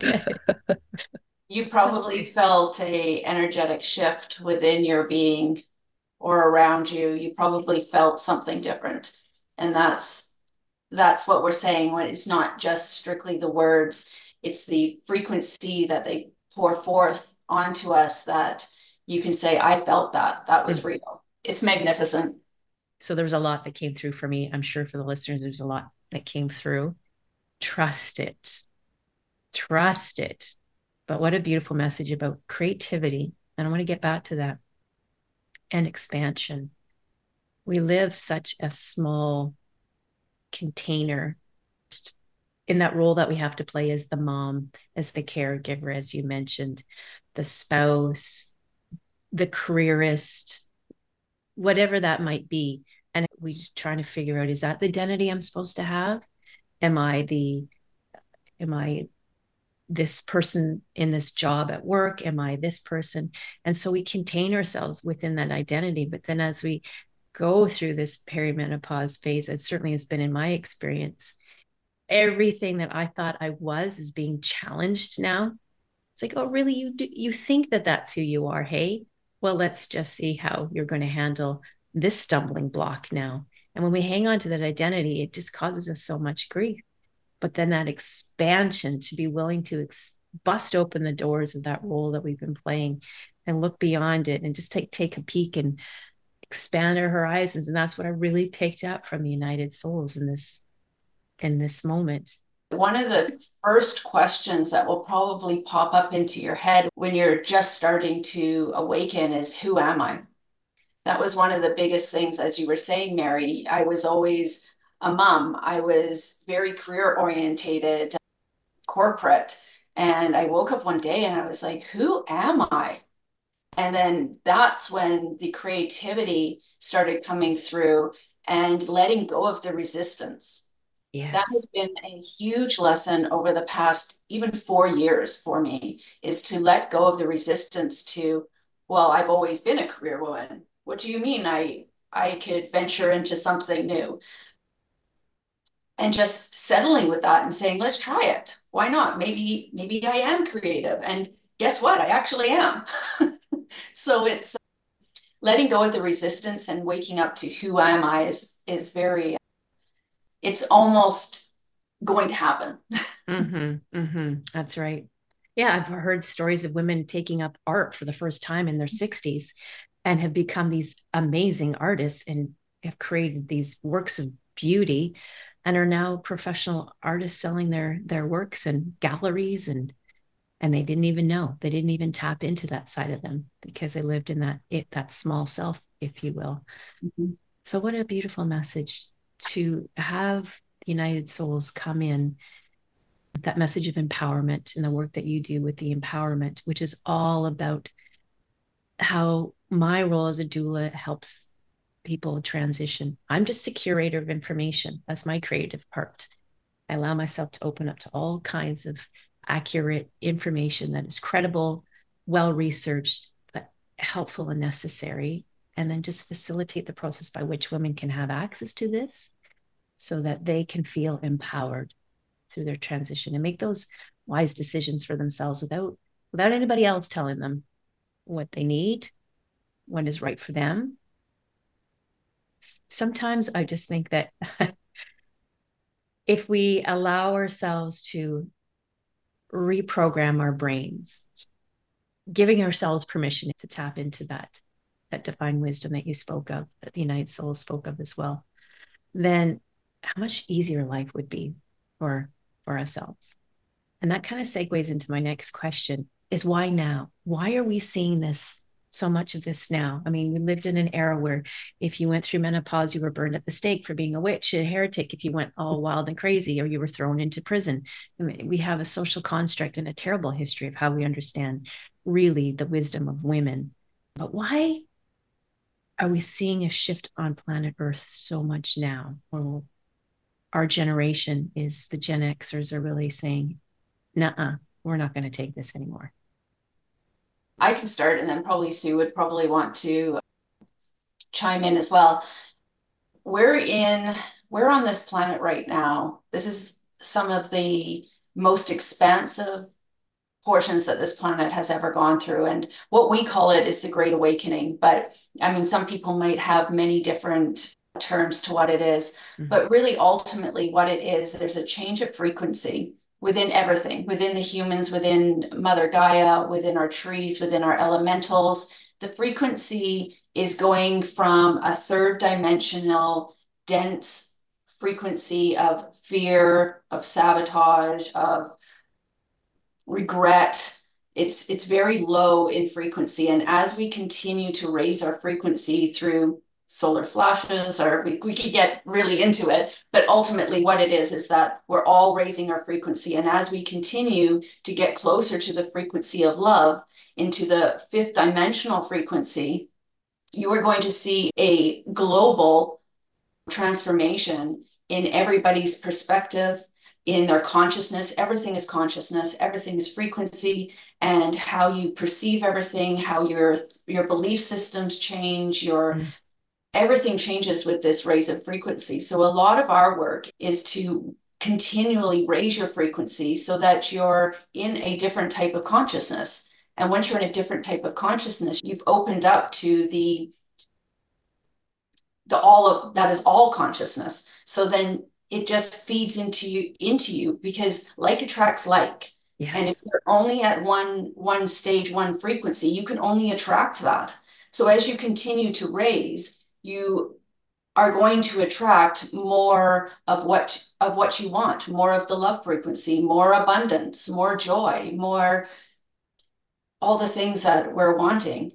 You probably felt a energetic shift within your being or around you. You probably felt something different. And that's that's what we're saying when it's not just strictly the words, it's the frequency that they pour forth onto us that you can say, I felt that. That was mm. real. It's magnificent. So there was a lot that came through for me. I'm sure for the listeners, there's a lot that came through. Trust it. trust it. But what a beautiful message about creativity. And I want to get back to that and expansion. We live such a small container in that role that we have to play as the mom, as the caregiver, as you mentioned, the spouse, the careerist, whatever that might be. And we're trying to figure out is that the identity I'm supposed to have? Am I the am I this person in this job at work? Am I this person? And so we contain ourselves within that identity. But then as we go through this perimenopause phase, it certainly has been in my experience, everything that I thought I was is being challenged now. It's like, oh, really? You you think that that's who you are? Hey, well, let's just see how you're going to handle this stumbling block now. And when we hang on to that identity, it just causes us so much grief. But then that expansion to be willing to ex- bust open the doors of that role that we've been playing and look beyond it and just take take a peek and expand our horizons. And that's what I really picked up from the United Souls in this in this moment. One of the first questions that will probably pop up into your head when you're just starting to awaken is Who am I? That was one of the biggest things, as you were saying, Mary. I was always a mom, I was very career orientated, corporate. And I woke up one day and I was like, Who am I? And then that's when the creativity started coming through and letting go of the resistance Yes. That has been a huge lesson over the past even four years for me is to let go of the resistance to, well, I've always been a career woman. What do you mean I I could venture into something new? And just settling with that and saying, let's try it. Why not? Maybe, maybe I am creative. And guess what? I actually am. [LAUGHS] so it's letting go of the resistance and waking up to who am I is is very it's almost going to happen. [LAUGHS] mm-hmm, mm-hmm. That's right. Yeah, I've heard stories of women taking up art for the first time in their 60s and have become these amazing artists and have created these works of beauty and are now professional artists selling their their works in galleries and and they didn't even know they didn't even tap into that side of them because they lived in that it, that small self if you will mm-hmm. so what a beautiful message to have the United Souls come in with that message of empowerment and the work that you do with the empowerment, which is all about how my role as a doula helps people transition. I'm just a curator of information. That's my creative part. I allow myself to open up to all kinds of accurate information that is credible, well researched, but helpful and necessary and then just facilitate the process by which women can have access to this so that they can feel empowered through their transition and make those wise decisions for themselves without without anybody else telling them what they need what is right for them. Sometimes i just think that [LAUGHS] if we allow ourselves to reprogram our brains giving ourselves permission to tap into that that divine wisdom that you spoke of, that the United Souls spoke of as well, then how much easier life would be for for ourselves. And that kind of segues into my next question is why now? Why are we seeing this so much of this now? I mean, we lived in an era where if you went through menopause, you were burned at the stake for being a witch, a heretic, if you went all wild and crazy, or you were thrown into prison. I mean, we have a social construct and a terrible history of how we understand really the wisdom of women. But why are we seeing a shift on planet Earth so much now? Or our generation is the Gen Xers are really saying, nah, we're not going to take this anymore. I can start, and then probably Sue would probably want to chime in as well. We're in, we're on this planet right now. This is some of the most expansive portions that this planet has ever gone through. And what we call it is the Great Awakening. But I mean, some people might have many different terms to what it is, mm-hmm. but really ultimately what it is, there's a change of frequency within everything, within the humans, within Mother Gaia, within our trees, within our elementals. The frequency is going from a third dimensional, dense frequency of fear, of sabotage, of regret. It's it's very low in frequency. And as we continue to raise our frequency through solar flashes, or we, we could get really into it, but ultimately what it is is that we're all raising our frequency. And as we continue to get closer to the frequency of love, into the fifth dimensional frequency, you are going to see a global transformation in everybody's perspective, in their consciousness. Everything is consciousness, everything is frequency, and how you perceive everything, how your your belief systems change, your mm. everything changes with this raise of frequency. So a lot of our work is to continually raise your frequency so that you're in a different type of consciousness. And once you're in a different type of consciousness, you've opened up to the the all of that is all consciousness so then it just feeds into you into you because like attracts like. Yes. and if you're only at one one stage one frequency you can only attract that. So as you continue to raise you are going to attract more of what of what you want more of the love frequency more abundance more joy more all the things that we're wanting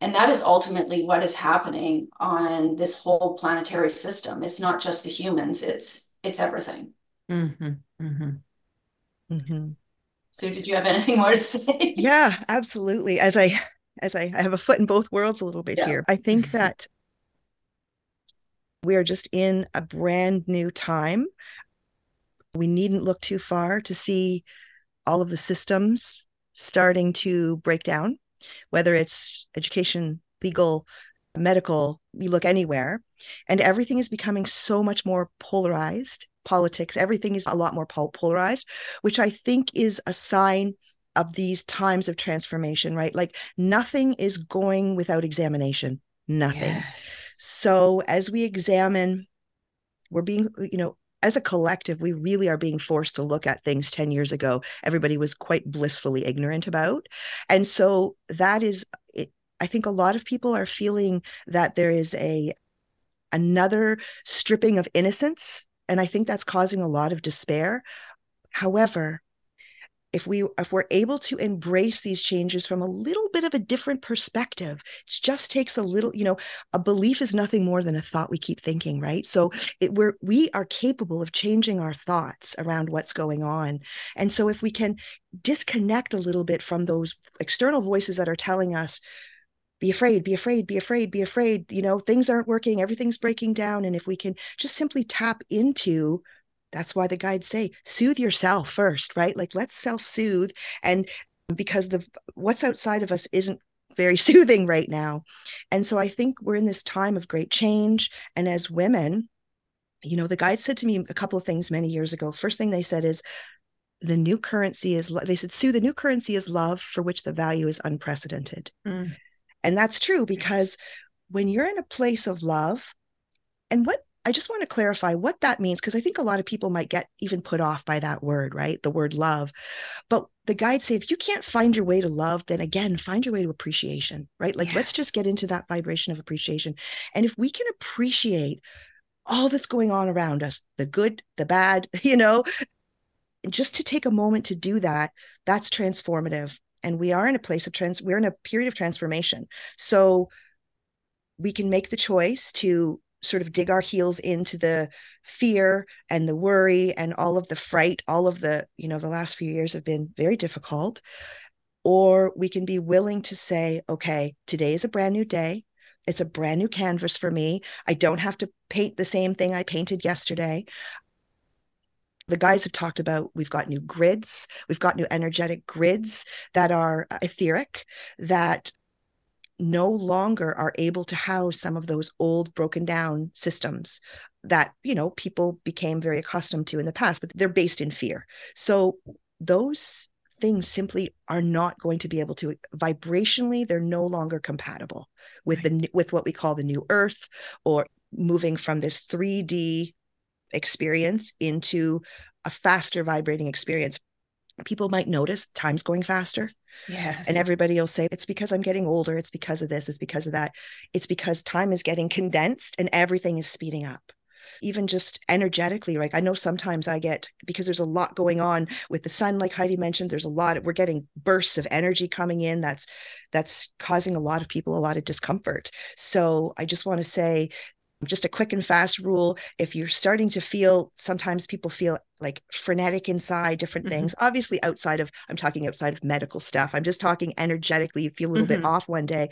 and that is ultimately what is happening on this whole planetary system it's not just the humans it's it's everything mm-hmm, mm-hmm. Mm-hmm. so did you have anything more to say [LAUGHS] yeah absolutely as i as i, I have a foot in both worlds a little bit yeah. here i think mm-hmm. that we are just in a brand new time we needn't look too far to see all of the systems starting to break down whether it's education, legal, medical, you look anywhere, and everything is becoming so much more polarized. Politics, everything is a lot more polarized, which I think is a sign of these times of transformation, right? Like nothing is going without examination, nothing. Yes. So as we examine, we're being, you know, as a collective, we really are being forced to look at things 10 years ago, everybody was quite blissfully ignorant about. And so that is, it, I think a lot of people are feeling that there is a, another stripping of innocence. And I think that's causing a lot of despair. However, if we if we're able to embrace these changes from a little bit of a different perspective it just takes a little you know a belief is nothing more than a thought we keep thinking right? So it, we're we are capable of changing our thoughts around what's going on. And so if we can disconnect a little bit from those external voices that are telling us be afraid be afraid be afraid be afraid you know things aren't working everything's breaking down and if we can just simply tap into that's why the guides say soothe yourself first, right? Like let's self-soothe and because the what's outside of us isn't very [LAUGHS] soothing right now. And so I think we're in this time of great change and as women, you know, the guides said to me a couple of things many years ago. First thing they said is the new currency is they said sue the new currency is love for which the value is unprecedented mm. and that's true because when you're in a place of love and what I just want to clarify what that means because I think a lot of people might get even put off by that word, right? The word love. But the guides say if you can't find your way to love, then again, find your way to appreciation, right? Like yes. let's just get into that vibration of appreciation. And if we can appreciate all that's going on around us, the good, the bad, [LAUGHS] you know, just to take a moment to do that, that's transformative. And we are in a place of trans, we're in a period of transformation. So we can make the choice to sort of dig our heels into the fear and the worry and all of the fright. All of the you know the last few years have been very difficult. Or we can be willing to say okay today is a brand new day. It's a brand new canvas for me. I don't have to paint the same thing i painted yesterday. The guys have talked about we've got new grids. We've got new energetic grids that are uh, etheric that no longer are able to house some of those old broken down systems that you know people became very accustomed to in the past but they're based in fear. So those things simply are not going to be able to vibrationally they're no longer compatible with the with what we call the new earth or moving from this 3d experience into a faster vibrating experience people might notice time's going faster Yes. And everybody will say, it's because I'm getting older. It's because of this. It's because of that. It's because time is getting condensed and everything is speeding up. even just energetically like i know sometimes i get because there's a lot going on with the sun like heidi mentioned there's a lot of, we're getting bursts of energy coming in that's that's causing a lot of people a lot of discomfort so i just want to say just a quick and fast rule if you're starting to feel sometimes people feel like frenetic inside different mm-hmm. things obviously outside of i'm talking outside of medical stuff i'm just talking energetically you feel a little mm-hmm. bit off one day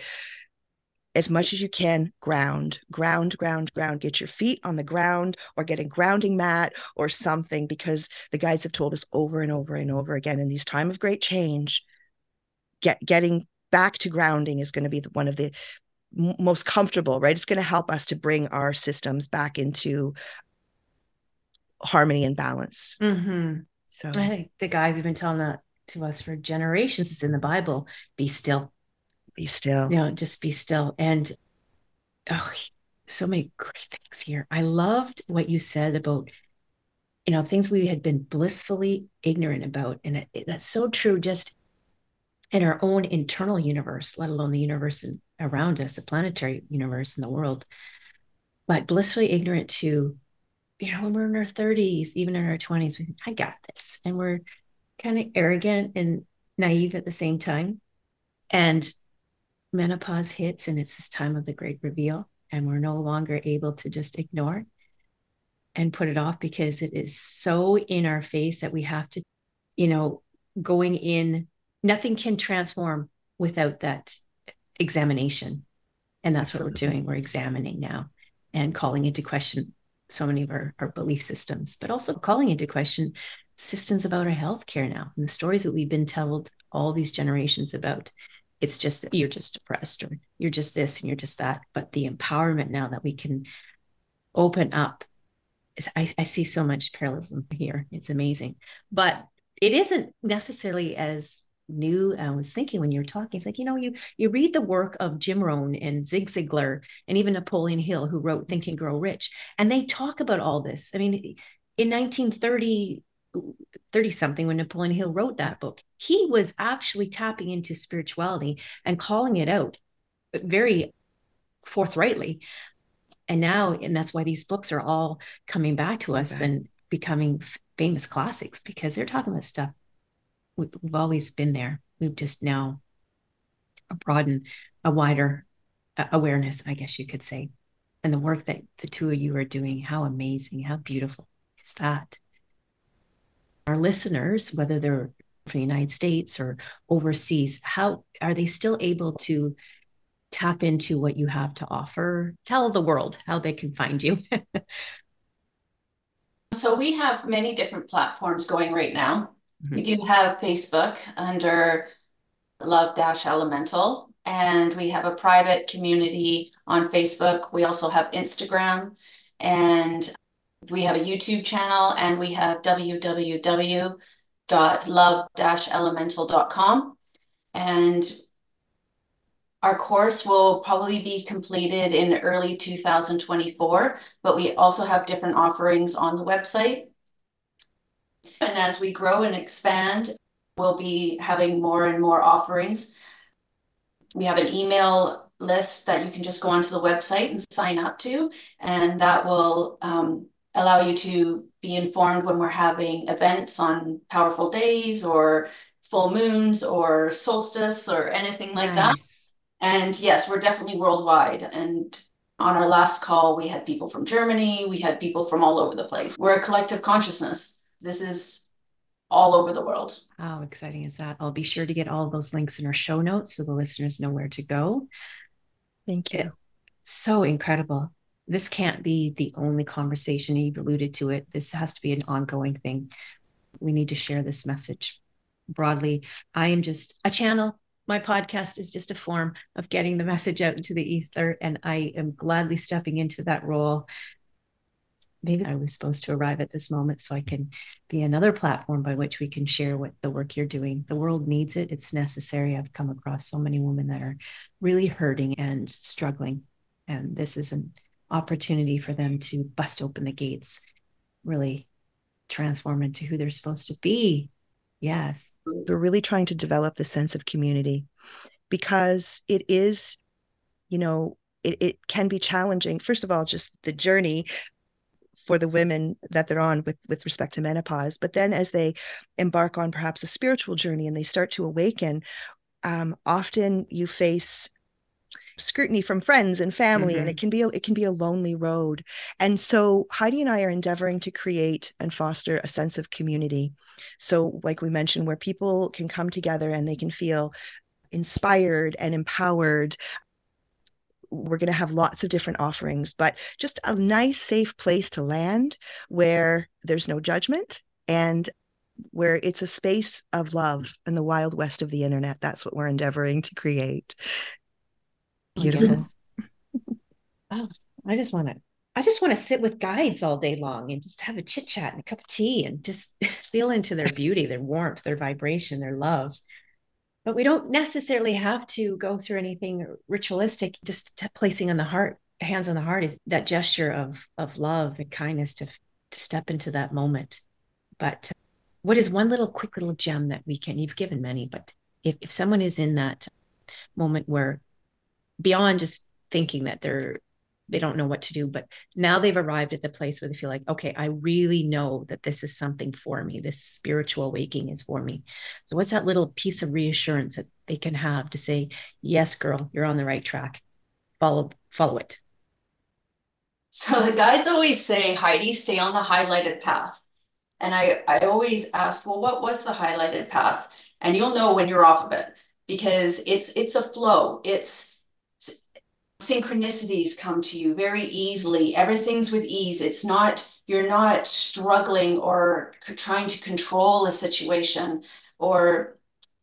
as much as you can ground ground ground ground get your feet on the ground or get a grounding mat or something because the guides have told us over and over and over again in these time of great change get getting back to grounding is going to be one of the most comfortable, right? It's going to help us to bring our systems back into harmony and balance. Mm-hmm. So I think the guys have been telling that to us for generations. It's in the Bible. Be still. Be still. You know, just be still. And oh, so many great things here. I loved what you said about, you know, things we had been blissfully ignorant about. And it, it, that's so true. Just in our own internal universe, let alone the universe in, around us, the planetary universe in the world, but blissfully ignorant to, you know, when we're in our 30s, even in our 20s, we think, I got this. And we're kind of arrogant and naive at the same time. And menopause hits, and it's this time of the great reveal. And we're no longer able to just ignore and put it off because it is so in our face that we have to, you know, going in nothing can transform without that examination. And that's Absolutely. what we're doing. We're examining now and calling into question so many of our, our belief systems, but also calling into question systems about our healthcare now and the stories that we've been told all these generations about. It's just that you're just depressed or you're just this and you're just that. But the empowerment now that we can open up, I, I see so much parallelism here. It's amazing. But it isn't necessarily as new i was thinking when you were talking it's like you know you you read the work of jim rohn and zig ziglar and even napoleon hill who wrote think and grow rich and they talk about all this. I mean in 1930 30 something when napoleon hill wrote that book he was actually tapping into spirituality and calling it out very forthrightly. And now and that's why these books are all coming back to us okay. and becoming famous classics because they're talking about stuff we've always been there. We've just now broadened a wider uh, awareness, I guess you could say. And the work that the two of you are doing, how amazing, how beautiful is that? Our listeners, whether they're from the United States or overseas, how are they still able to tap into what you have to offer? Tell the world how they can find you. [LAUGHS] so we have many different platforms going right now. Mm-hmm. We do have Facebook under Love Dash Elemental, and we have a private community on Facebook. We also have Instagram, and we have a YouTube channel, and we have www.love-elemental.com. And our course will probably be completed in early 2024, but we also have different offerings on the website. And as we grow and expand, we'll be having more and more offerings. We have an email list that you can just go onto the website and sign up to, and that will um, allow you to be informed when we're having events on powerful days or full moons or solstice or anything like nice. that. And yes, we're definitely worldwide. And on our last call, we had people from Germany, we had people from all over the place. We're a collective consciousness. This is all over the world. How exciting is that? I'll be sure to get all those links in our show notes so the listeners know where to go. Thank you. so incredible. This can't be the only conversation. You've alluded to it. This has to be an ongoing thing. We need to share this message broadly. I am just a channel. My podcast is just a form of getting the message out into the ether, and I am gladly stepping into that role maybe I was supposed to arrive at this moment so I can be another platform by which we can share what the work you're doing. The world needs it. It's necessary. I've come across so many women that are really hurting and struggling. And this is an opportunity for them to bust open the gates, really transform into who they're supposed to be. Yes. We're really trying to develop the sense of community because it is, you know, it, it can be challenging. First of all, just the journey for the women that they're on with with respect to menopause. But then as they embark on perhaps a spiritual journey and they start to awaken um, often you face scrutiny from friends and family mm-hmm. and it can be a, it can be a lonely road. And so heidi and i are endeavoring to create and foster a sense of community. So like we mentioned where people can come together and they can feel inspired and empowered we're going to have lots of different offerings but just a nice safe place to land where there's no judgment and where it's a space of love in the wild west of the internet that's what we're endeavoring to create oh, Beautiful. [LAUGHS] oh, I just want to I just want to sit with guides all day long and just have a chit chat and a cup of tea and just [LAUGHS] feel into their beauty, their warmth, their vibration, their love. But we don't necessarily have to go through anything ritualistic. Just t- placing on the heart, hands on the heart, is that gesture of of love and kindness to to step into that moment. But uh, what is one little quick little gem that we can? You've given many, but if if someone is in that moment where beyond just thinking that they're they don't know what to do but now they've arrived at the place where they feel like okay i really know that this is something for me. This spiritual awakening is for me. So what's that little piece of reassurance that they can have to say yes girl you're on the right track. Follow follow it. So the guides always say heidi stay on the highlighted path. And i i always ask well what was the highlighted path? And you'll know when you're off of it because it's it's a flow. It's synchronicities come to you very easily. Everything's with ease. It's not, you're not struggling or trying to control a situation or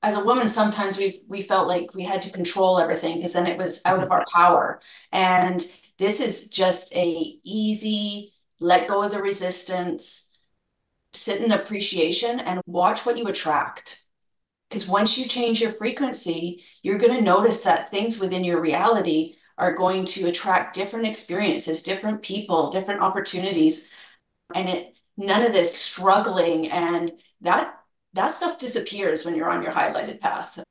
as a woman sometimes we we felt like we had to control everything because then it was out of our power and this is just a easy let go of the resistance sit in appreciation and watch what you attract because once you change your frequency you're going to notice that things within your reality are going to attract different experiences, different people, different opportunities. And it none of this struggling and that that stuff disappears when you're on your highlighted path.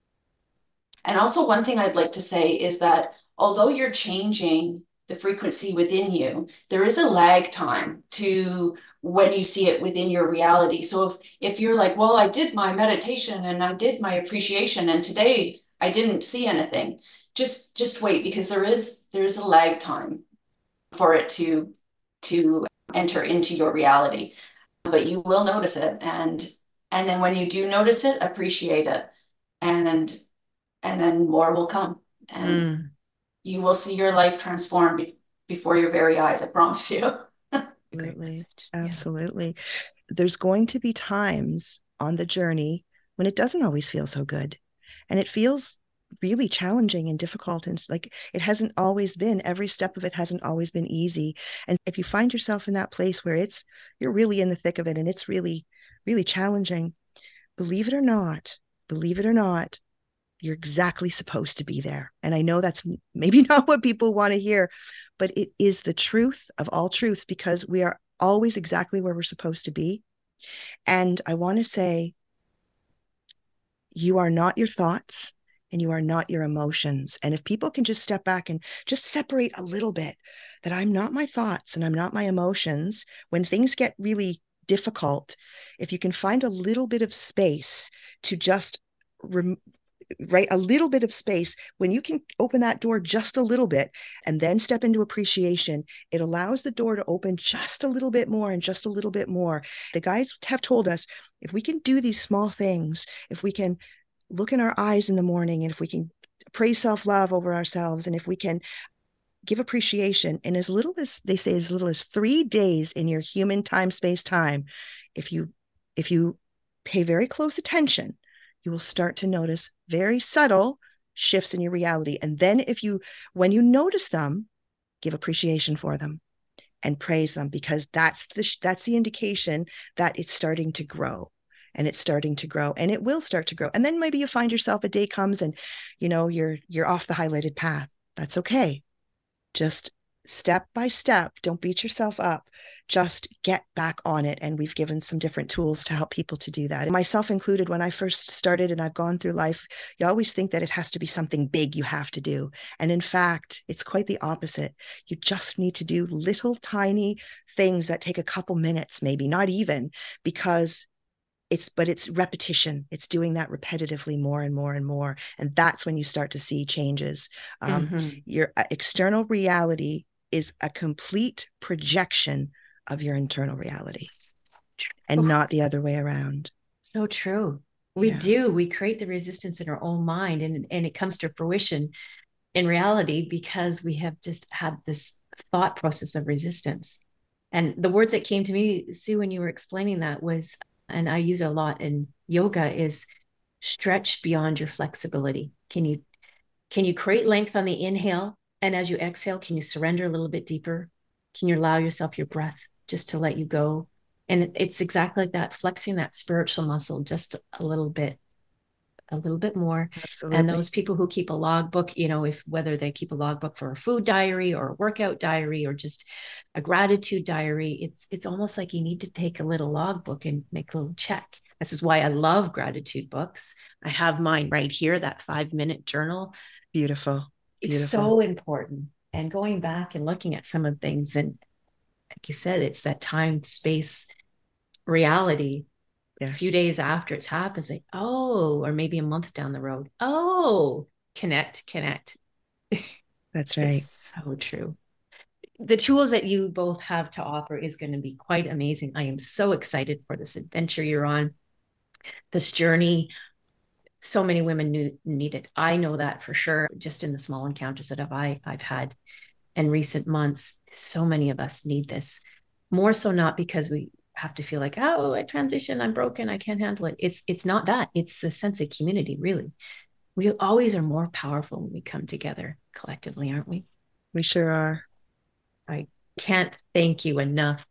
And also one thing I'd like to say is that although you're changing the frequency within you, there is a lag time to when you see it within your reality. So if, if you're like, well, I did my meditation and I did my appreciation and today I didn't see anything, just just wait because there is there is a lag time for it to to enter into your reality. But you will notice it and and then when you do notice it appreciate it. And and then more will come and mm. you will see your life transform be- before your very eyes i promise you. [LAUGHS] Absolutely. Absolutely. There's going to be times on the journey when it doesn't always feel so good and it feels really challenging and difficult and like it hasn't always been every step of it hasn't always been easy and if you find yourself in that place where it's you're really in the thick of it and it's really really challenging believe it or not believe it or not you're exactly supposed to be there and i know that's maybe [LAUGHS] not what people want to hear but it is the truth of all truths because we are always exactly where we're supposed to be and i want to say you are not your thoughts and you are not your emotions. And if people can just step back and just separate a little bit that I'm not my thoughts and I'm not my emotions, when things get really difficult, if you can find a little bit of space to just rem- right a little bit of space when you can open that door just a little bit and then step into appreciation it allows the door to open just a little bit more and just a little bit more the guides have told us if we can do these small things if we can look in our eyes in the morning and if we can praise self-love over ourselves and if we can give appreciation in as little as they say as little as three days in your human time space time if you if you pay very close attention you will start to notice very subtle shifts in your reality. And then if you when you notice them give appreciation for them and praise them because that's the that's the indication that it's starting to grow and it's starting to grow and it will start to grow and then maybe you find yourself a day comes and you know you're you're off the highlighted path that's okay just step by step. Don't beat yourself up. Just get back on it. And we've given some different tools to help people to do that. Myself included, when I first started and I've gone through life, you always think that it has to be something big you have to do. And in fact, it's quite the opposite. You just need to do little tiny things that take a couple minutes, maybe not even, because it's but it's repetition it's doing that repetitively more and more and more and that's when you start to see changes um, mm-hmm. your uh, external reality is a complete projection of your internal reality and oh. not the other way around. So true. We yeah. do. We create the resistance in our own mind and, and it comes to fruition in reality because we have just had this thought process of resistance. And the words that came to me, Sue, when you were explaining that was, and I use a lot in yoga, is stretch beyond your flexibility. Can you can you create length on the inhale and as you exhale, can you surrender a little bit deeper? Can you allow yourself your breath just to let you go? And it's exactly like that, flexing that spiritual muscle just a little bit, a little bit more. Absolutely. And those people who keep a logbook, you know, if whether they keep a logbook for a food diary or a workout diary or just a gratitude diary, it's it's almost like you need to take a little logbook and make a little check. This is why I love gratitude books. I have mine right here, that five minute journal. Beautiful. Beautiful. It's so important. And going back and looking at some of the things, and like you said, it's that time space reality. Yes. A few days after it's happened, it's like, oh, or maybe a month down the road, oh, connect, connect. [LAUGHS] That's right. so true. The tools that you both have to offer is going to be quite amazing. I am so excited for this adventure you're on, this journey so many women knew, need it. I know that for sure, just in the small encounters that I've, I, I've had in recent months. So many of us need this. More so not because we have to feel like, oh, I transition, I'm broken, I can't handle it. It's it's not that. It's a sense of community, really. We always are more powerful when we come together collectively, aren't we? We sure are. I can't thank you enough.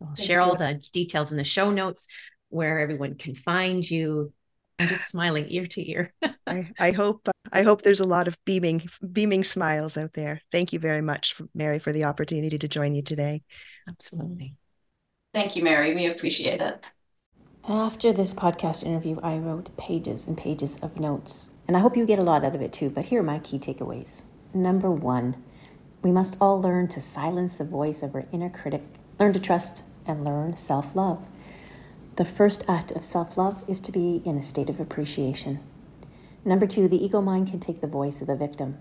I'll thank share you. all the details in the show notes where everyone can find you I'm just smiling ear to ear. I, I hope I hope there's a lot of beaming beaming smiles out there. Thank you very much, Mary, for the opportunity to join you today. Absolutely. Thank you, Mary. We appreciate it. After this podcast interview, I wrote pages and pages of notes, and I hope you get a lot out of it too. But here are my key takeaways. Number one, we must all learn to silence the voice of our inner critic, learn to trust, and learn self love. The first act of self love is to be in a state of appreciation. Number two, the ego mind can take the voice of the victim.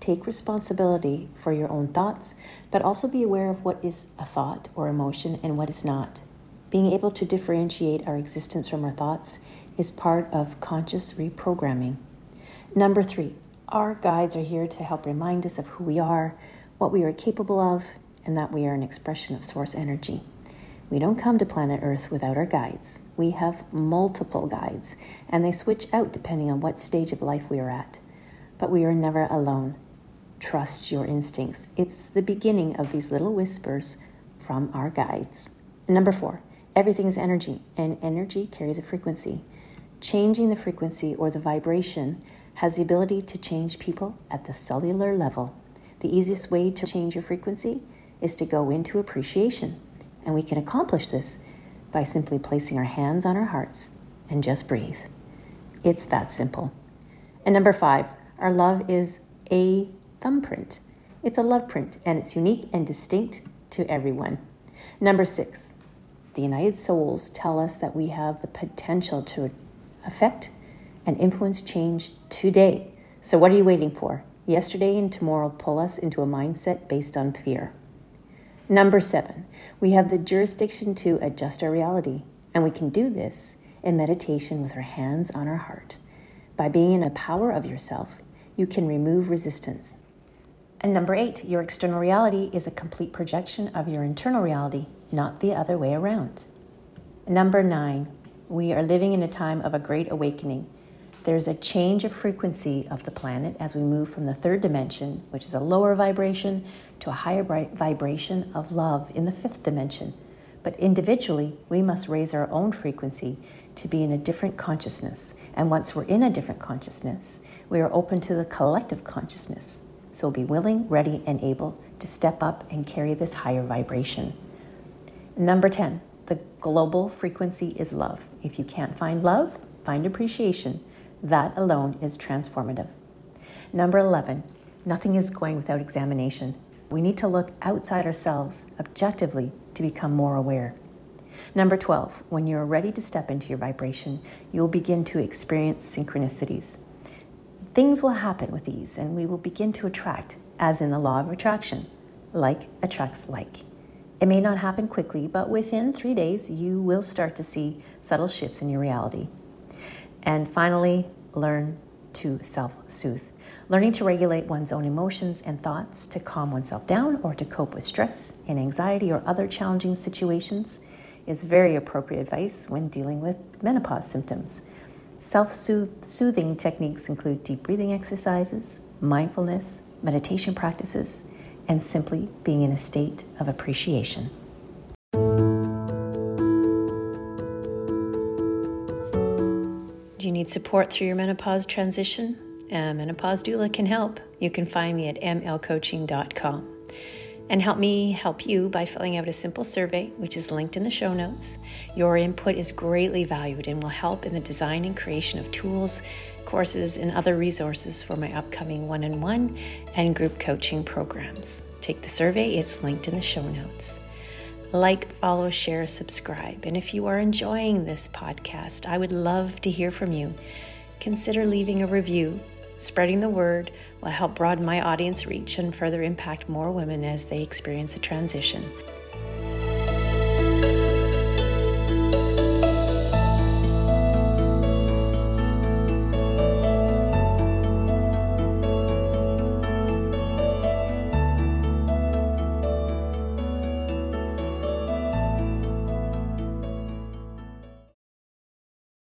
Take responsibility for your own thoughts, but also be aware of what is a thought or emotion and what is not. Being able to differentiate our existence from our thoughts is part of conscious reprogramming. Number three, our guides are here to help remind us of who we are, what we are capable of, and that we are an expression of source energy. We don't come to planet Earth without our guides. We have multiple guides, and they switch out depending on what stage of life we are at. But we are never alone. Trust your instincts. It's the beginning of these little whispers from our guides. Number four, everything is energy, and energy carries a frequency. Changing the frequency or the vibration has the ability to change people at the cellular level. The easiest way to change your frequency is to go into appreciation. And we can accomplish this by simply placing our hands on our hearts and just breathe. It's that simple. And number five, our love is a thumbprint. It's a love print and it's unique and distinct to everyone. Number six, the United Souls tell us that we have the potential to affect and influence change today. So, what are you waiting for? Yesterday and tomorrow pull us into a mindset based on fear. Number seven, we have the jurisdiction to adjust our reality, and we can do this in meditation with our hands on our heart. By being in the power of yourself, you can remove resistance. And number eight, your external reality is a complete projection of your internal reality, not the other way around. Number nine, we are living in a time of a great awakening there's a change of frequency of the planet as we move from the third dimension, which is a lower vibration, to a higher vibration of love in the fifth dimension. But individually, we must raise our own frequency to be in a different consciousness. And once we're in a different consciousness, we are open to the collective consciousness. So be willing, ready, and able to step up and carry this higher vibration. Number 10, the global frequency is love. If you can't find love, find appreciation. That alone is transformative. Number 11, nothing is going without examination. We need to look outside ourselves objectively to become more aware. Number 12, when you're ready to step into your vibration, you'll begin to experience synchronicities. Things will happen with these, and we will begin to attract, as in the law of attraction. Like attracts like. It may not happen quickly, but within three days, you will start to see subtle shifts in your reality. And finally, learn to self soothe. Learning to regulate one's own emotions and thoughts to calm oneself down or to cope with stress and anxiety or other challenging situations is very appropriate advice when dealing with menopause symptoms. Self soothing techniques include deep breathing exercises, mindfulness, meditation practices, and simply being in a state of appreciation. Do you need support through your menopause transition? A menopause doula can help. You can find me at mlcoaching.com and help me help you by filling out a simple survey, which is linked in the show notes. Your input is greatly valued and will help in the design and creation of tools, courses, and other resources for my upcoming one on one and group coaching programs. Take the survey, it's linked in the show notes. Like, follow, share, subscribe. And if you are enjoying this podcast, I would love to hear from you. Consider leaving a review Spreading the word will help broaden my audience reach and further impact more women as they experience a transition.